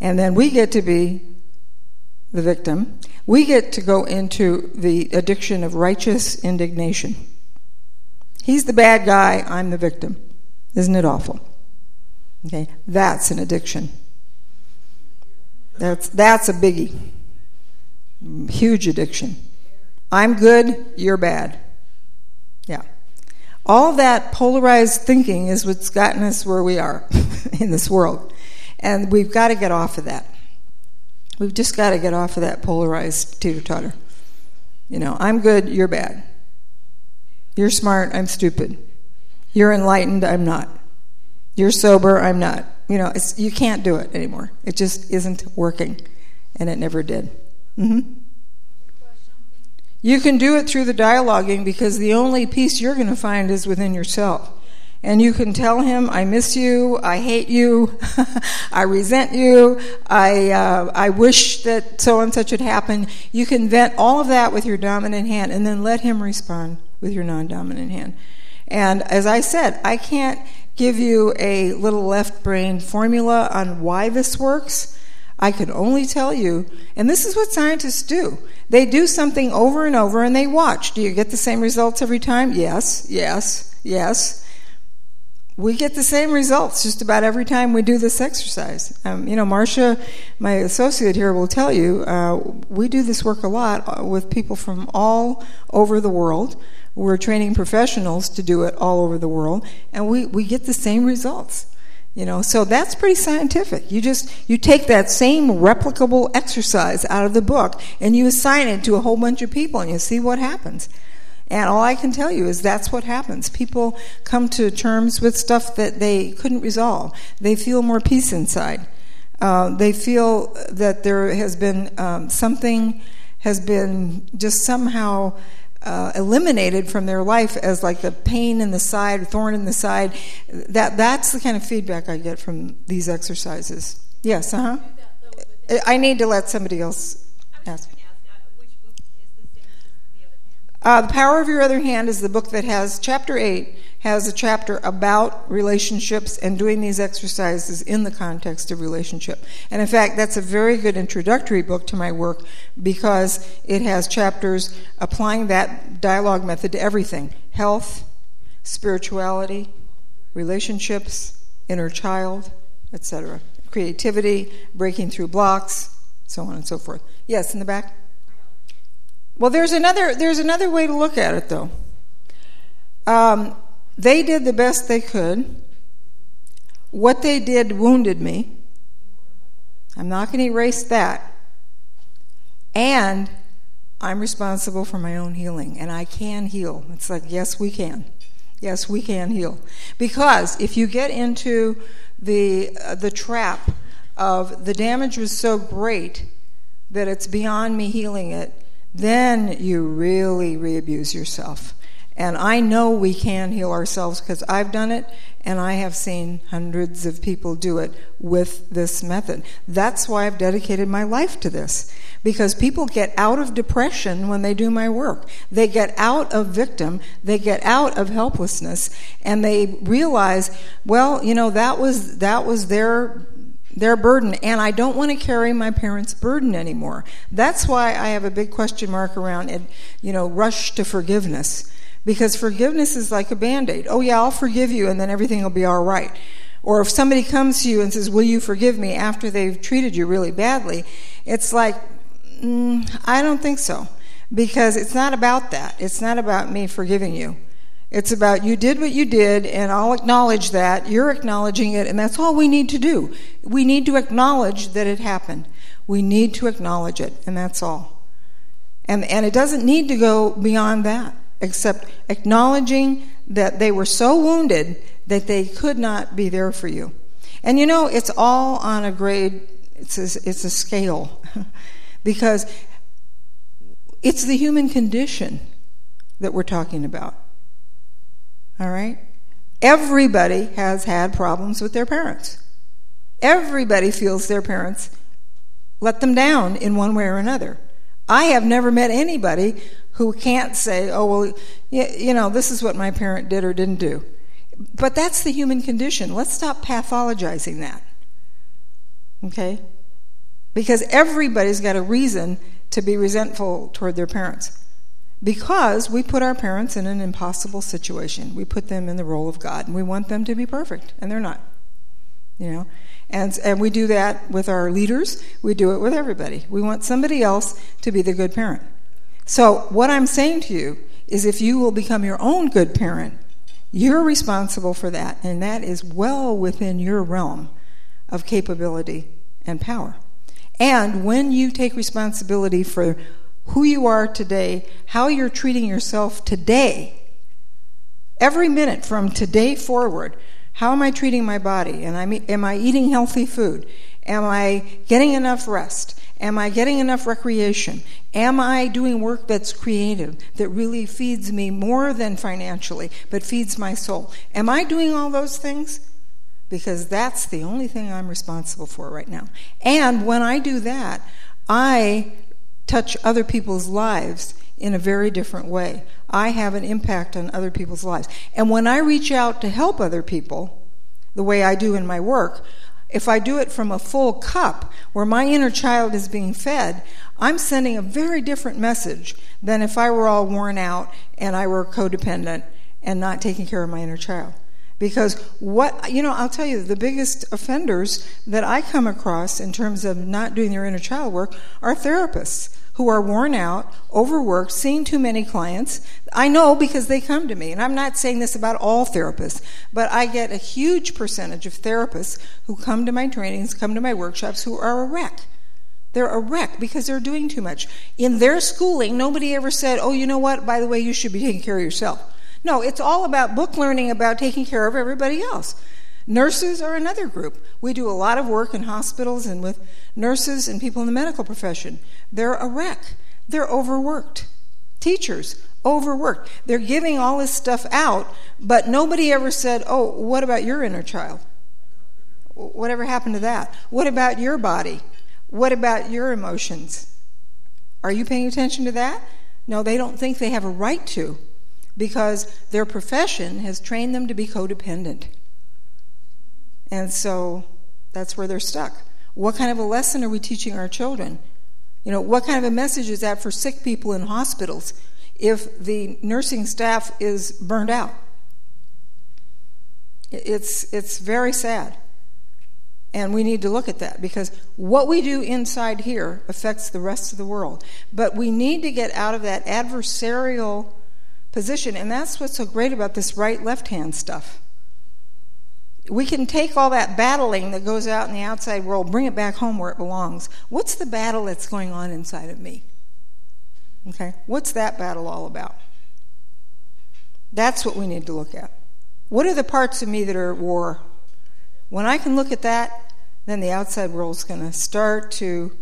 And then we get to be the victim, we get to go into the addiction of righteous indignation. He's the bad guy, I'm the victim. Isn't it awful? Okay, that's an addiction. That's, that's a biggie. Huge addiction. I'm good, you're bad. Yeah. All that polarized thinking is what's gotten us where we are in this world. And we've got to get off of that. We've just got to get off of that polarized teeter totter. You know, I'm good, you're bad. You're smart, I'm stupid. You're enlightened, I'm not. You're sober, I'm not. You know, you can't do it anymore. It just isn't working, and it never did. Mm-hmm. You can do it through the dialoguing because the only peace you're going to find is within yourself and you can tell him, I miss you, I hate you, I resent you, I, uh, I wish that so and such had happened. You can vent all of that with your dominant hand and then let him respond with your non dominant hand. And as I said, I can't give you a little left brain formula on why this works. I can only tell you, and this is what scientists do. They do something over and over and they watch. Do you get the same results every time? Yes, yes, yes we get the same results just about every time we do this exercise. Um, you know, Marcia, my associate here, will tell you uh, we do this work a lot with people from all over the world. We're training professionals to do it all over the world, and we, we get the same results. You know, so that's pretty scientific. You just you take that same replicable exercise out of the book and you assign it to a whole bunch of people, and you see what happens. And all I can tell you is that's what happens. People come to terms with stuff that they couldn't resolve. They feel more peace inside. Uh, they feel that there has been um, something has been just somehow uh, eliminated from their life as like the pain in the side, thorn in the side. That that's the kind of feedback I get from these exercises. Yes, uh huh. I need to let somebody else ask. Uh, the Power of Your Other Hand is the book that has, chapter 8 has a chapter about relationships and doing these exercises in the context of relationship. And in fact, that's a very good introductory book to my work because it has chapters applying that dialogue method to everything health, spirituality, relationships, inner child, etc. Creativity, breaking through blocks, so on and so forth. Yes, in the back. Well, there's another there's another way to look at it, though. Um, they did the best they could. What they did wounded me. I'm not going to erase that. And I'm responsible for my own healing, and I can heal. It's like, yes, we can. Yes, we can heal. Because if you get into the, uh, the trap of the damage was so great that it's beyond me healing it, then you really re abuse yourself. And I know we can heal ourselves because I've done it and I have seen hundreds of people do it with this method. That's why I've dedicated my life to this. Because people get out of depression when they do my work. They get out of victim, they get out of helplessness, and they realize, well, you know, that was that was their their burden, and I don't want to carry my parents' burden anymore. That's why I have a big question mark around it, you know, rush to forgiveness. Because forgiveness is like a band aid. Oh, yeah, I'll forgive you, and then everything will be all right. Or if somebody comes to you and says, Will you forgive me after they've treated you really badly? It's like, mm, I don't think so. Because it's not about that. It's not about me forgiving you. It's about you did what you did, and I'll acknowledge that. You're acknowledging it, and that's all we need to do. We need to acknowledge that it happened. We need to acknowledge it, and that's all. And, and it doesn't need to go beyond that, except acknowledging that they were so wounded that they could not be there for you. And you know, it's all on a grade, it's a, it's a scale, because it's the human condition that we're talking about. All right? Everybody has had problems with their parents. Everybody feels their parents let them down in one way or another. I have never met anybody who can't say, oh, well, you know, this is what my parent did or didn't do. But that's the human condition. Let's stop pathologizing that. Okay? Because everybody's got a reason to be resentful toward their parents because we put our parents in an impossible situation. We put them in the role of God, and we want them to be perfect, and they're not. You know, and and we do that with our leaders. We do it with everybody. We want somebody else to be the good parent. So what I'm saying to you is, if you will become your own good parent, you're responsible for that, and that is well within your realm of capability and power. And when you take responsibility for who you are today, how you're treating yourself today, every minute from today forward. How am I treating my body? And I, am I eating healthy food? Am I getting enough rest? Am I getting enough recreation? Am I doing work that's creative, that really feeds me more than financially, but feeds my soul? Am I doing all those things? Because that's the only thing I'm responsible for right now. And when I do that, I touch other people's lives in a very different way. I have an impact on other people's lives. And when I reach out to help other people, the way I do in my work, if I do it from a full cup where my inner child is being fed, I'm sending a very different message than if I were all worn out and I were codependent and not taking care of my inner child. Because what, you know, I'll tell you, the biggest offenders that I come across in terms of not doing their inner child work are therapists who are worn out, overworked, seeing too many clients. I know because they come to me. And I'm not saying this about all therapists, but I get a huge percentage of therapists who come to my trainings, come to my workshops, who are a wreck. They're a wreck because they're doing too much. In their schooling, nobody ever said, oh, you know what, by the way, you should be taking care of yourself. No, it's all about book learning about taking care of everybody else. Nurses are another group. We do a lot of work in hospitals and with nurses and people in the medical profession. They're a wreck. They're overworked. Teachers, overworked. They're giving all this stuff out, but nobody ever said, Oh, what about your inner child? Whatever happened to that? What about your body? What about your emotions? Are you paying attention to that? No, they don't think they have a right to. because their profession has trained them to be codependent. And so that's where they're stuck. What kind of a lesson are we teaching our children? You know, what kind of a message is that for sick people in hospitals if the nursing staff is burned out? It's, it's very sad. And we need to look at that because what we do inside here affects the rest of the world. But we need to get out of that adversarial position. And that's what's so great about this right left hand stuff. We can take all that battling that goes out in the outside world, bring it back home where it belongs. What's the battle that's going on inside of me? Okay? What's that battle all about? That's what we need to look at. What are the parts of me that are at war? When I can look at that, then the outside world is going to start to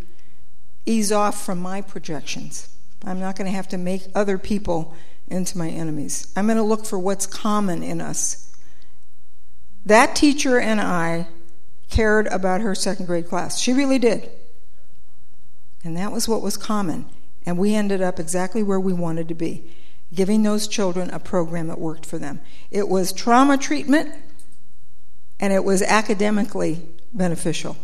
ease off from my projections. I'm not going to have to make other people into my enemies. I'm going to look for what's common in us. That teacher and I cared about her second grade class. She really did. And that was what was common. And we ended up exactly where we wanted to be, giving those children a program that worked for them. It was trauma treatment and it was academically beneficial.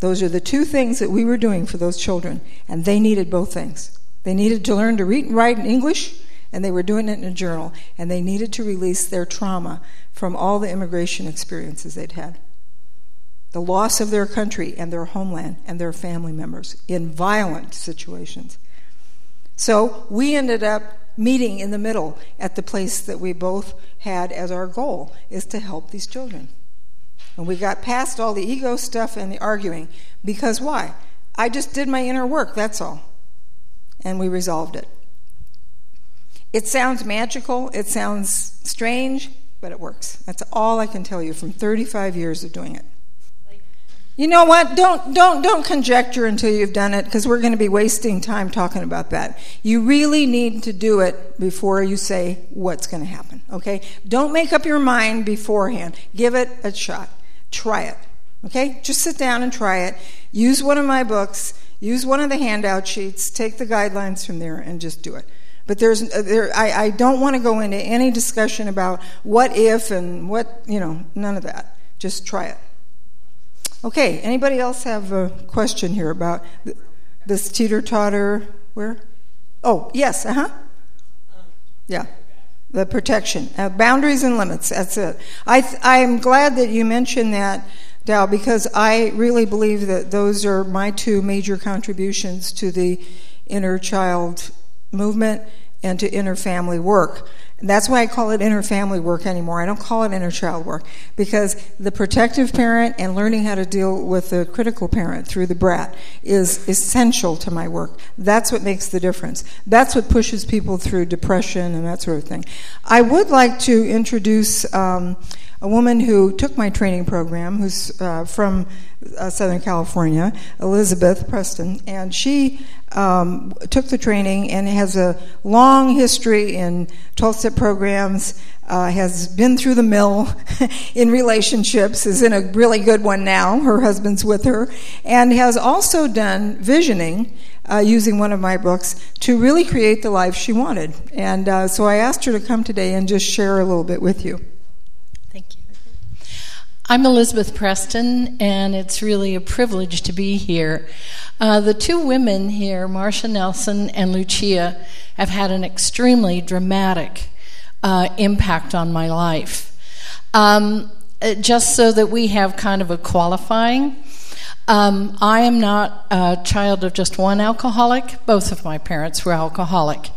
Those are the two things that we were doing for those children, and they needed both things. They needed to learn to read and write in English, and they were doing it in a journal, and they needed to release their trauma from all the immigration experiences they'd had. The loss of their country and their homeland and their family members in violent situations. So we ended up meeting in the middle at the place that we both had as our goal is to help these children. And we got past all the ego stuff and the arguing because why? I just did my inner work, that's all. And we resolved it. It sounds magical, it sounds strange, but it works. That's all I can tell you from 35 years of doing it. You know what? Don't don't don't conjecture until you've done it because we're going to be wasting time talking about that. You really need to do it before you say what's going to happen, okay? Don't make up your mind beforehand. Give it a shot. Try it. Okay? Just sit down and try it. Use one of my books, use one of the handout sheets, take the guidelines from there and just do it. But there's, uh, there, I, I don't want to go into any discussion about what if and what, you know, none of that. Just try it. Okay, anybody else have a question here about this teeter totter? Where? Oh, yes, uh huh. Yeah, the protection, uh, boundaries and limits. That's it. I th- I'm glad that you mentioned that, Dow, because I really believe that those are my two major contributions to the inner child movement and to inner family work. And that's why I call it inner family work anymore. I don't call it inner child work because the protective parent and learning how to deal with the critical parent through the brat is essential to my work. That's what makes the difference. That's what pushes people through depression and that sort of thing. I would like to introduce um, a woman who took my training program, who's uh, from uh, Southern California, Elizabeth Preston, and she um, took the training and has a long history in 12 step programs, uh, has been through the mill in relationships, is in a really good one now. Her husband's with her, and has also done visioning. Uh, using one of my books to really create the life she wanted. And uh, so I asked her to come today and just share a little bit with you. I'm Elizabeth Preston, and it's really a privilege to be here. Uh, the two women here, Marcia Nelson and Lucia, have had an extremely dramatic uh, impact on my life. Um, uh, just so that we have kind of a qualifying, um, I am not a child of just one alcoholic. Both of my parents were alcoholic.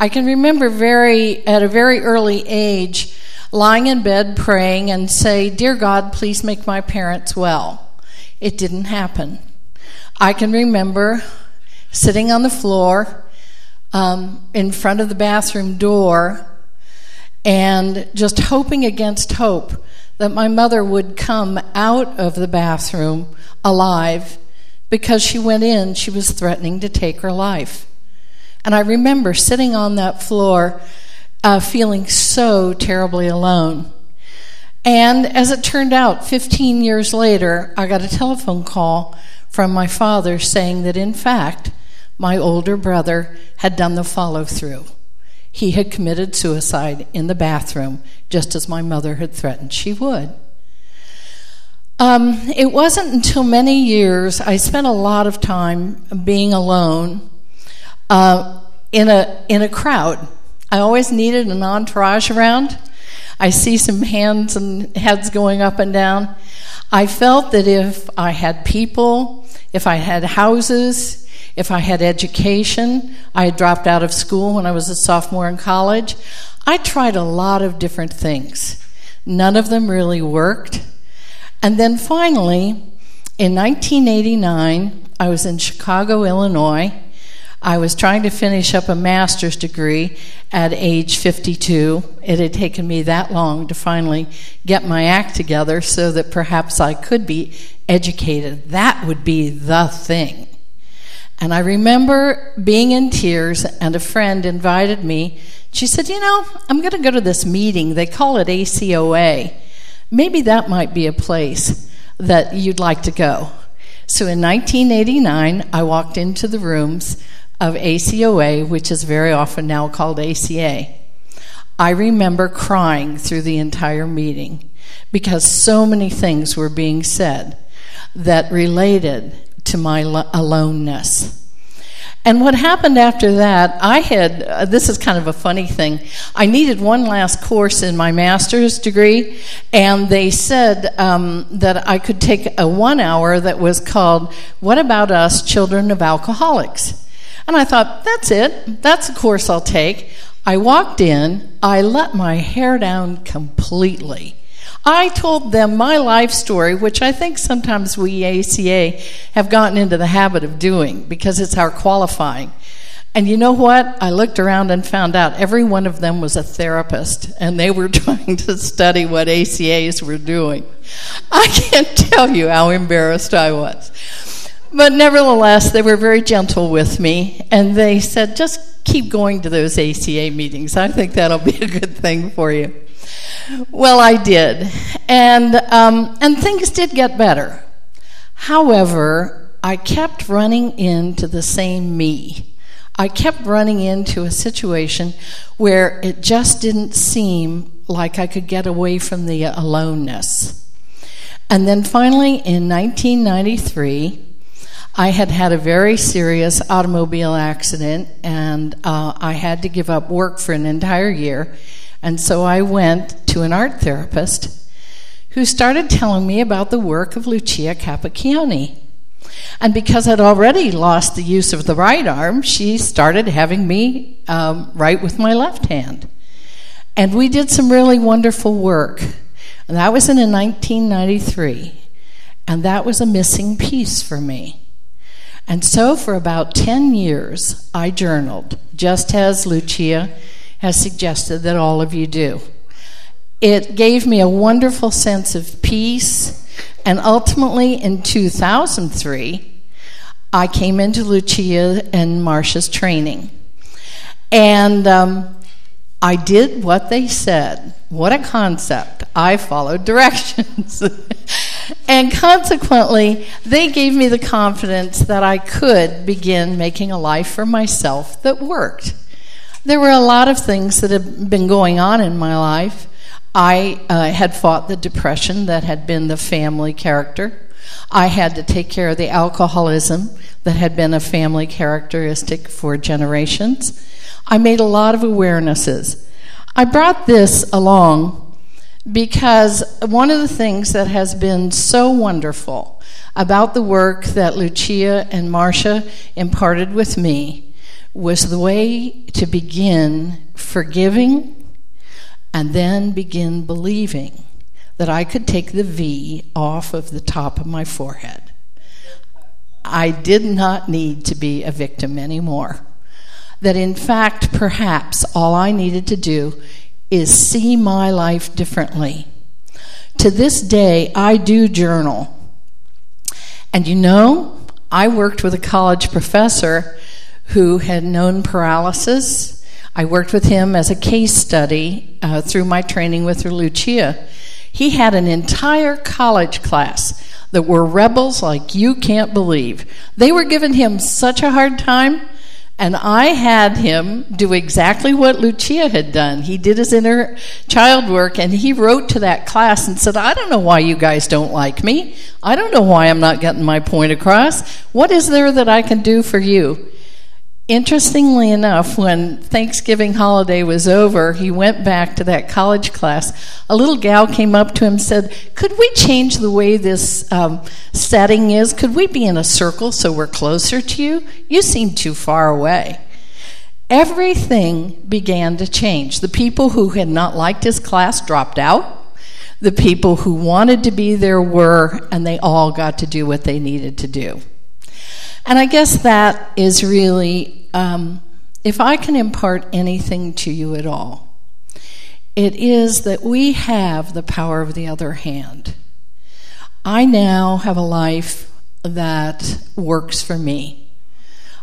I can remember very at a very early age lying in bed praying and say, Dear God, please make my parents well. It didn't happen. I can remember sitting on the floor um, in front of the bathroom door and just hoping against hope that my mother would come out of the bathroom alive because she went in, she was threatening to take her life. And I remember sitting on that floor uh, feeling so terribly alone. And as it turned out, 15 years later, I got a telephone call from my father saying that, in fact, my older brother had done the follow through. He had committed suicide in the bathroom, just as my mother had threatened she would. Um, it wasn't until many years I spent a lot of time being alone uh, in a in a crowd. I always needed an entourage around. I see some hands and heads going up and down. I felt that if I had people, if I had houses, if I had education, I had dropped out of school when I was a sophomore in college. I tried a lot of different things. None of them really worked. And then finally, in 1989, I was in Chicago, Illinois. I was trying to finish up a master's degree at age 52. It had taken me that long to finally get my act together so that perhaps I could be educated. That would be the thing. And I remember being in tears, and a friend invited me. She said, You know, I'm going to go to this meeting. They call it ACOA. Maybe that might be a place that you'd like to go. So in 1989, I walked into the rooms of ACOA, which is very often now called ACA. I remember crying through the entire meeting because so many things were being said that related to my aloneness. And what happened after that, I had, uh, this is kind of a funny thing. I needed one last course in my master's degree, and they said um, that I could take a one hour that was called What About Us, Children of Alcoholics? And I thought, that's it. That's a course I'll take. I walked in, I let my hair down completely. I told them my life story, which I think sometimes we ACA have gotten into the habit of doing because it's our qualifying. And you know what? I looked around and found out every one of them was a therapist, and they were trying to study what ACAs were doing. I can't tell you how embarrassed I was. But nevertheless, they were very gentle with me, and they said, just keep going to those ACA meetings. I think that'll be a good thing for you. Well, I did. And, um, and things did get better. However, I kept running into the same me. I kept running into a situation where it just didn't seem like I could get away from the aloneness. And then finally, in 1993, I had had a very serious automobile accident and uh, I had to give up work for an entire year. And so I went to an art therapist who started telling me about the work of Lucia Capacchione. And because I'd already lost the use of the right arm, she started having me um, write with my left hand. And we did some really wonderful work. And that was in 1993. And that was a missing piece for me. And so for about 10 years, I journaled, just as Lucia has suggested that all of you do. It gave me a wonderful sense of peace, and ultimately in 2003, I came into Lucia and Marcia's training. And um, I did what they said. What a concept. I followed directions. And consequently, they gave me the confidence that I could begin making a life for myself that worked. There were a lot of things that had been going on in my life. I uh, had fought the depression that had been the family character. I had to take care of the alcoholism that had been a family characteristic for generations. I made a lot of awarenesses. I brought this along because one of the things that has been so wonderful about the work that Lucia and Marcia imparted with me was the way to begin forgiving and then begin believing that I could take the V off of the top of my forehead. I did not need to be a victim anymore. That in fact, perhaps all I needed to do is see my life differently. To this day, I do journal. And you know, I worked with a college professor who had known paralysis. I worked with him as a case study uh, through my training with Lucia. He had an entire college class that were rebels like you can't believe. They were giving him such a hard time And I had him do exactly what Lucia had done. He did his inner child work and he wrote to that class and said, I don't know why you guys don't like me. I don't know why I'm not getting my point across. What is there that I can do for you? Interestingly enough, when Thanksgiving holiday was over, he went back to that college class. A little gal came up to him and said, Could we change the way this um, setting is? Could we be in a circle so we're closer to you? You seem too far away. Everything began to change. The people who had not liked his class dropped out. The people who wanted to be there were, and they all got to do what they needed to do. And I guess that is really, um, if I can impart anything to you at all, it is that we have the power of the other hand. I now have a life that works for me.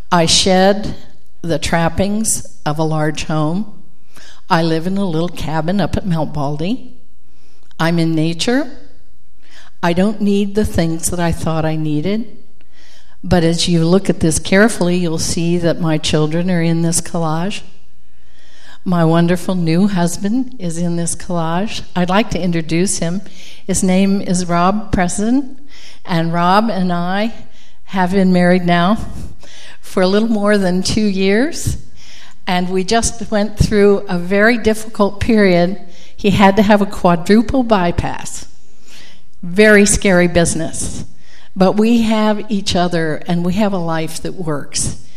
I shed the trappings of a large home. I live in a little cabin up at Mount Baldy. I'm in nature. I don't need the things that I thought I needed. But as you look at this carefully, you'll see that my children are in this collage. My wonderful new husband is in this collage. I'd like to introduce him. His name is Rob Preston, and Rob and I have been married now for a little more than two years. And we just went through a very difficult period. He had to have a quadruple bypass. Very scary business. But we have each other and we have a life that works.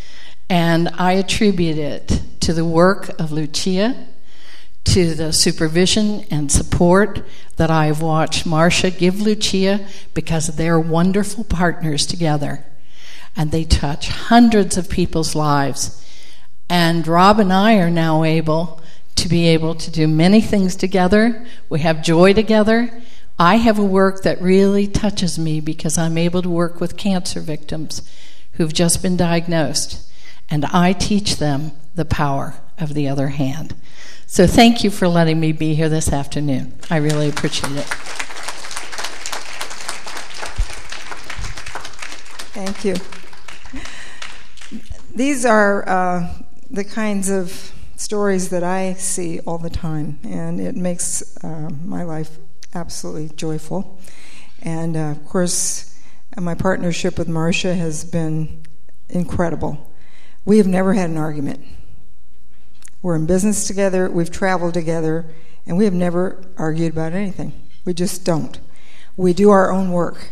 And I attribute it to the work of Lucia, to the supervision and support that I've watched Marcia give Lucia because they're wonderful partners together. And they touch hundreds of people's lives. And Rob and I are now able to be able to do many things together. We have joy together I have a work that really touches me because I'm able to work with cancer victims who've just been diagnosed, and I teach them the power of the other hand. So thank you for letting me be here this afternoon. I really appreciate it. Thank you. These are uh, the kinds of stories that I see all the time, and it makes uh, my life absolutely joyful. And uh, of course, my partnership with Marcia has been incredible. We have never had an argument. We're in business together, we've traveled together, and we have never argued about anything. We just don't. We do our own work,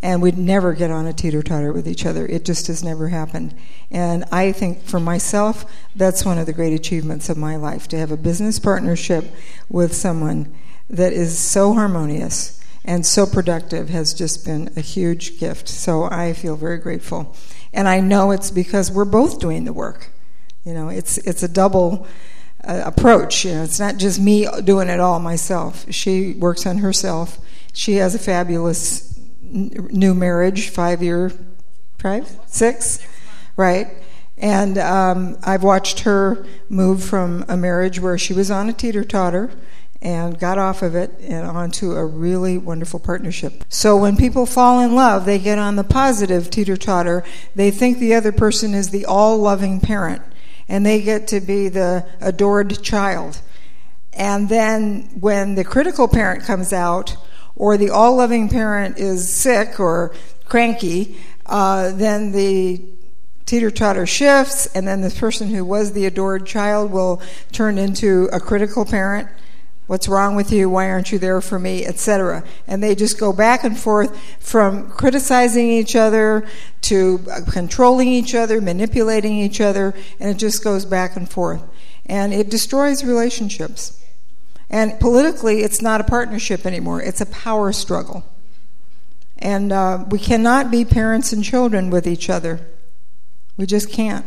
and we'd never get on a teeter totter with each other. It just has never happened. And I think for myself, that's one of the great achievements of my life to have a business partnership with someone that is so harmonious and so productive has just been a huge gift. So I feel very grateful. And I know it's because we're both doing the work. You know, it's it's a double uh, approach. You know, it's not just me doing it all myself. She works on herself. She has a fabulous n- new marriage, five year, five, six, right? And um, I've watched her move from a marriage where she was on a teeter totter and got off of it and onto a really wonderful partnership. So when people fall in love, they get on the positive teeter totter. They think the other person is the all loving parent, and they get to be the adored child. And then when the critical parent comes out, or the all loving parent is sick or cranky, uh, then the teeter totter shifts, and then the person who was the adored child will turn into a critical parent What's wrong with you? Why aren't you there for me? Etc. And they just go back and forth from criticizing each other to controlling each other, manipulating each other, and it just goes back and forth. And it destroys relationships. And politically, it's not a partnership anymore, it's a power struggle. And uh, we cannot be parents and children with each other. We just can't.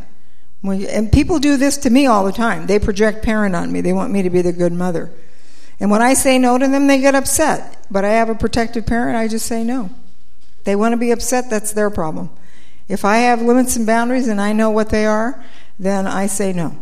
We, and people do this to me all the time. They project parent on me, they want me to be the good mother. And when I say no to them, they get upset. But I have a protective parent, I just say no. They want to be upset, that's their problem. If I have limits and boundaries and I know what they are, then I say no.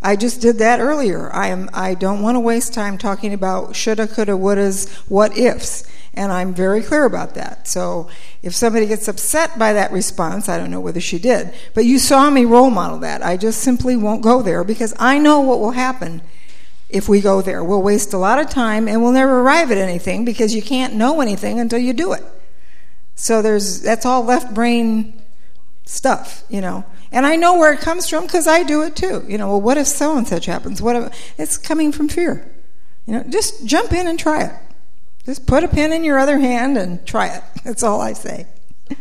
I just did that earlier. I am I don't want to waste time talking about shoulda, coulda, wouldas, what ifs. And I'm very clear about that. So if somebody gets upset by that response, I don't know whether she did, but you saw me role model that. I just simply won't go there because I know what will happen if we go there. We'll waste a lot of time and we'll never arrive at anything because you can't know anything until you do it. So there's that's all left brain stuff, you know. And I know where it comes from because I do it too. You know, well, what if so and such happens? What if it's coming from fear? You know, just jump in and try it. Just put a pin in your other hand and try it. That's all I say.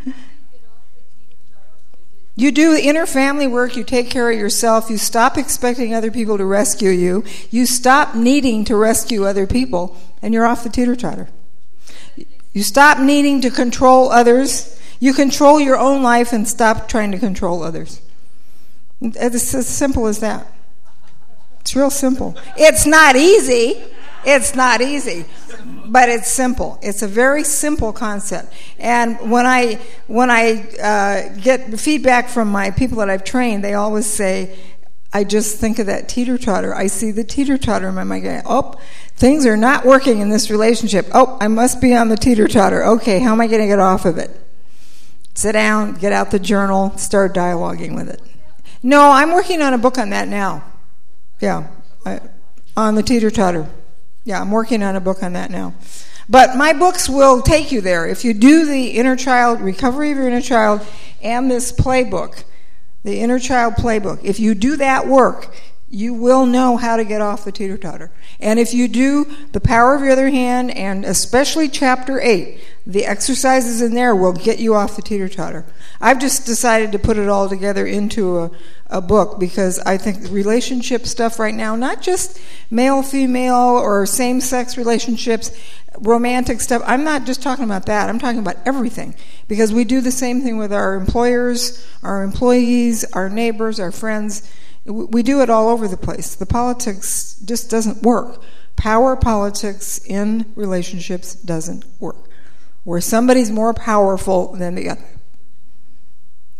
You do inner family work, you take care of yourself, you stop expecting other people to rescue you, you stop needing to rescue other people, and you're off the teeter totter. You stop needing to control others, you control your own life and stop trying to control others. It's as simple as that. It's real simple. It's not easy. It's not easy, but it's simple. It's a very simple concept. And when I when I uh, get feedback from my people that I've trained, they always say, "I just think of that teeter totter. I see the teeter totter in my mind. Oh, things are not working in this relationship. Oh, I must be on the teeter totter. Okay, how am I going to get off of it? Sit down, get out the journal, start dialoguing with it. No, I'm working on a book on that now. Yeah, I, on the teeter totter. Yeah, I'm working on a book on that now. But my books will take you there. If you do the inner child, recovery of your inner child, and this playbook, the inner child playbook, if you do that work, you will know how to get off the teeter totter. And if you do the power of your other hand, and especially chapter 8, the exercises in there will get you off the teeter totter. I've just decided to put it all together into a, a book because I think relationship stuff right now, not just male female or same sex relationships, romantic stuff, I'm not just talking about that. I'm talking about everything because we do the same thing with our employers, our employees, our neighbors, our friends. We do it all over the place. The politics just doesn't work. Power politics in relationships doesn't work where somebody's more powerful than the other.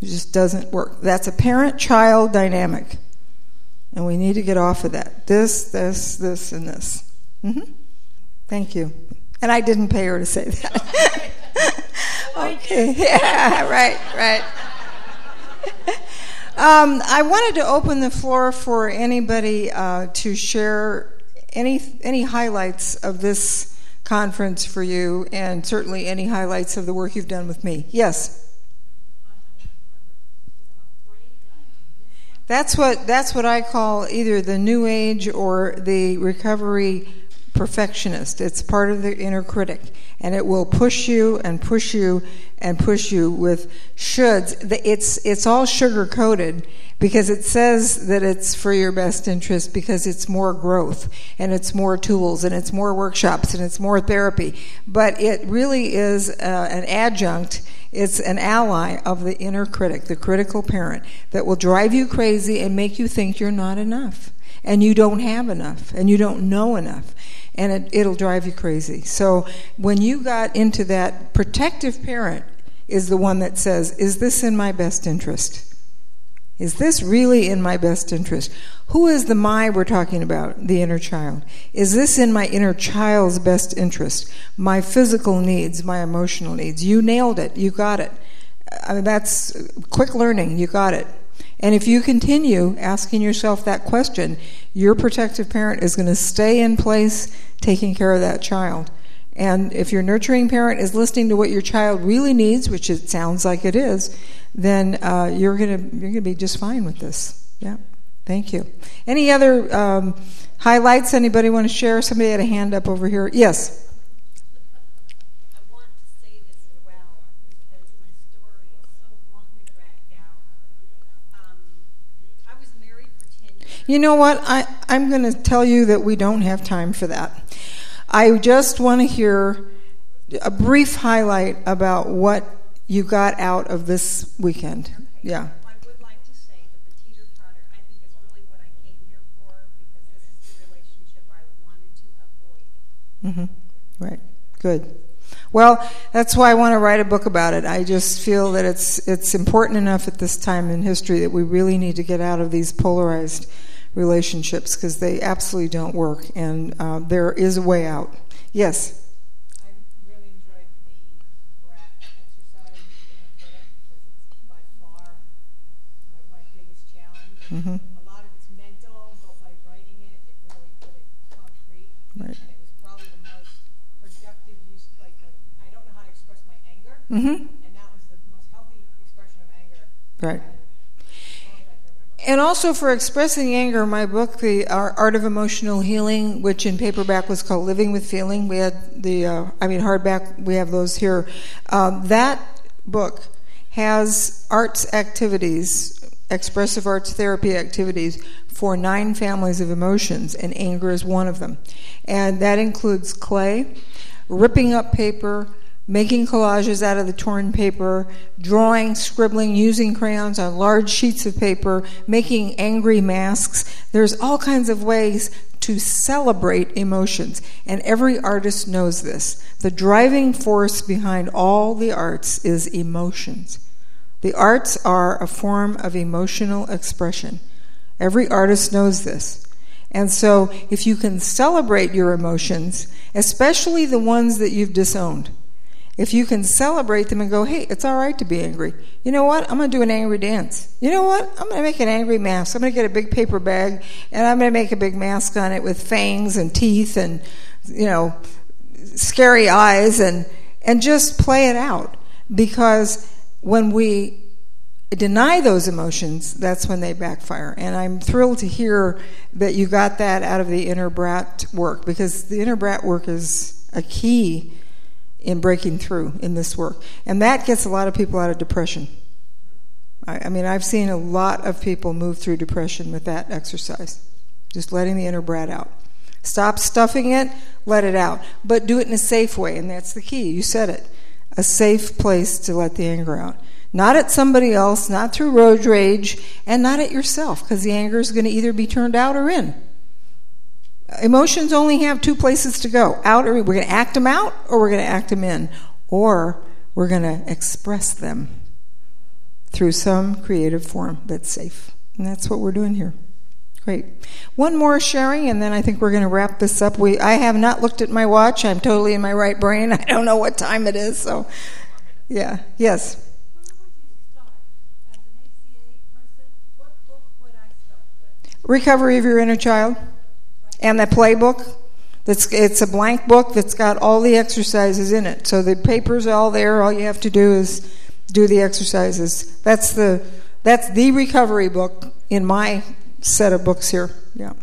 It just doesn't work. That's a parent child dynamic. And we need to get off of that. This, this, this, and this. Mm-hmm. Thank you. And I didn't pay her to say that. okay. Yeah, right, right. Um, I wanted to open the floor for anybody uh, to share any any highlights of this conference for you and certainly any highlights of the work you've done with me. Yes. That's what that's what I call either the new age or the recovery perfectionist. It's part of the inner critic, and it will push you and push you and push you with shoulds. It's it's all sugar coated because it says that it's for your best interest because it's more growth and it's more tools and it's more workshops and it's more therapy. But it really is uh, an adjunct. It's an ally of the inner critic, the critical parent, that will drive you crazy and make you think you're not enough and you don't have enough and you don't know enough and it, it'll drive you crazy. So when you got into that, protective parent is the one that says, Is this in my best interest? Is this really in my best interest? Who is the my we're talking about? The inner child. Is this in my inner child's best interest? My physical needs, my emotional needs. You nailed it. You got it. I mean, that's quick learning. You got it. And if you continue asking yourself that question, your protective parent is going to stay in place taking care of that child. And if your nurturing parent is listening to what your child really needs, which it sounds like it is, then uh, you're gonna you're gonna be just fine with this. Yeah, thank you. Any other um, highlights? Anybody want to share? Somebody had a hand up over here. Yes. You know what? I, I'm going to tell you that we don't have time for that. I just want to hear a brief highlight about what you got out of this weekend. Yeah. I would like to say that the teeter totter, I think, is really what I came here for because this relationship I wanted to avoid. Mm-hmm. Right. Good. Well, that's why I want to write a book about it. I just feel that it's it's important enough at this time in history that we really need to get out of these polarized relationships because they absolutely don't work, and uh, there is a way out. Yes. Really mm-hmm. A lot of it's mental, but by writing it, it really put it concrete. Right. And it was probably the most productive use. Like, like I don't know how to express my anger, mm-hmm. and that was the most healthy expression of anger. Right. And also for expressing anger, my book, The Art of Emotional Healing, which in paperback was called Living with Feeling, we had the, uh, I mean, hardback, we have those here. Um, that book has arts activities, expressive arts therapy activities for nine families of emotions, and anger is one of them. And that includes clay, ripping up paper, making collages out of the torn paper, drawing, scribbling, using crayons on large sheets of paper, making angry masks. There's all kinds of ways to celebrate emotions, and every artist knows this. The driving force behind all the arts is emotions. The arts are a form of emotional expression. Every artist knows this. And so, if you can celebrate your emotions, especially the ones that you've disowned, if you can celebrate them and go, hey, it's all right to be angry. You know what? I'm going to do an angry dance. You know what? I'm going to make an angry mask. I'm going to get a big paper bag and I'm going to make a big mask on it with fangs and teeth and, you know, scary eyes and, and just play it out. Because when we deny those emotions, that's when they backfire. And I'm thrilled to hear that you got that out of the inner brat work because the inner brat work is a key in breaking through in this work. And that gets a lot of people out of depression. I, I mean, I've seen a lot of people move through depression with that exercise, just letting the inner brat out. Stop stuffing it, let it out. But do it in a safe way, and that's the key. You said it. A safe place to let the anger out. Not at somebody else, not through road rage, and not at yourself, because the anger is going to either be turned out or in. Emotions only have two places to go. Out or we're going to act them out or we're going to act them in. Or we're going to express them through some creative form that's safe. And that's what we're doing here. Great. One more sharing and then i think we're going to wrap this up. We i have not looked at my watch. I'm totally in my right brain. I don't know what time it is so yeah. Yes. Recovery of your inner child and the playbook that's it's a blank book that's got all the exercises in it. So the paper's all there. All you have to do is do the exercises. That's the that's the recovery book in my set of books here. Yeah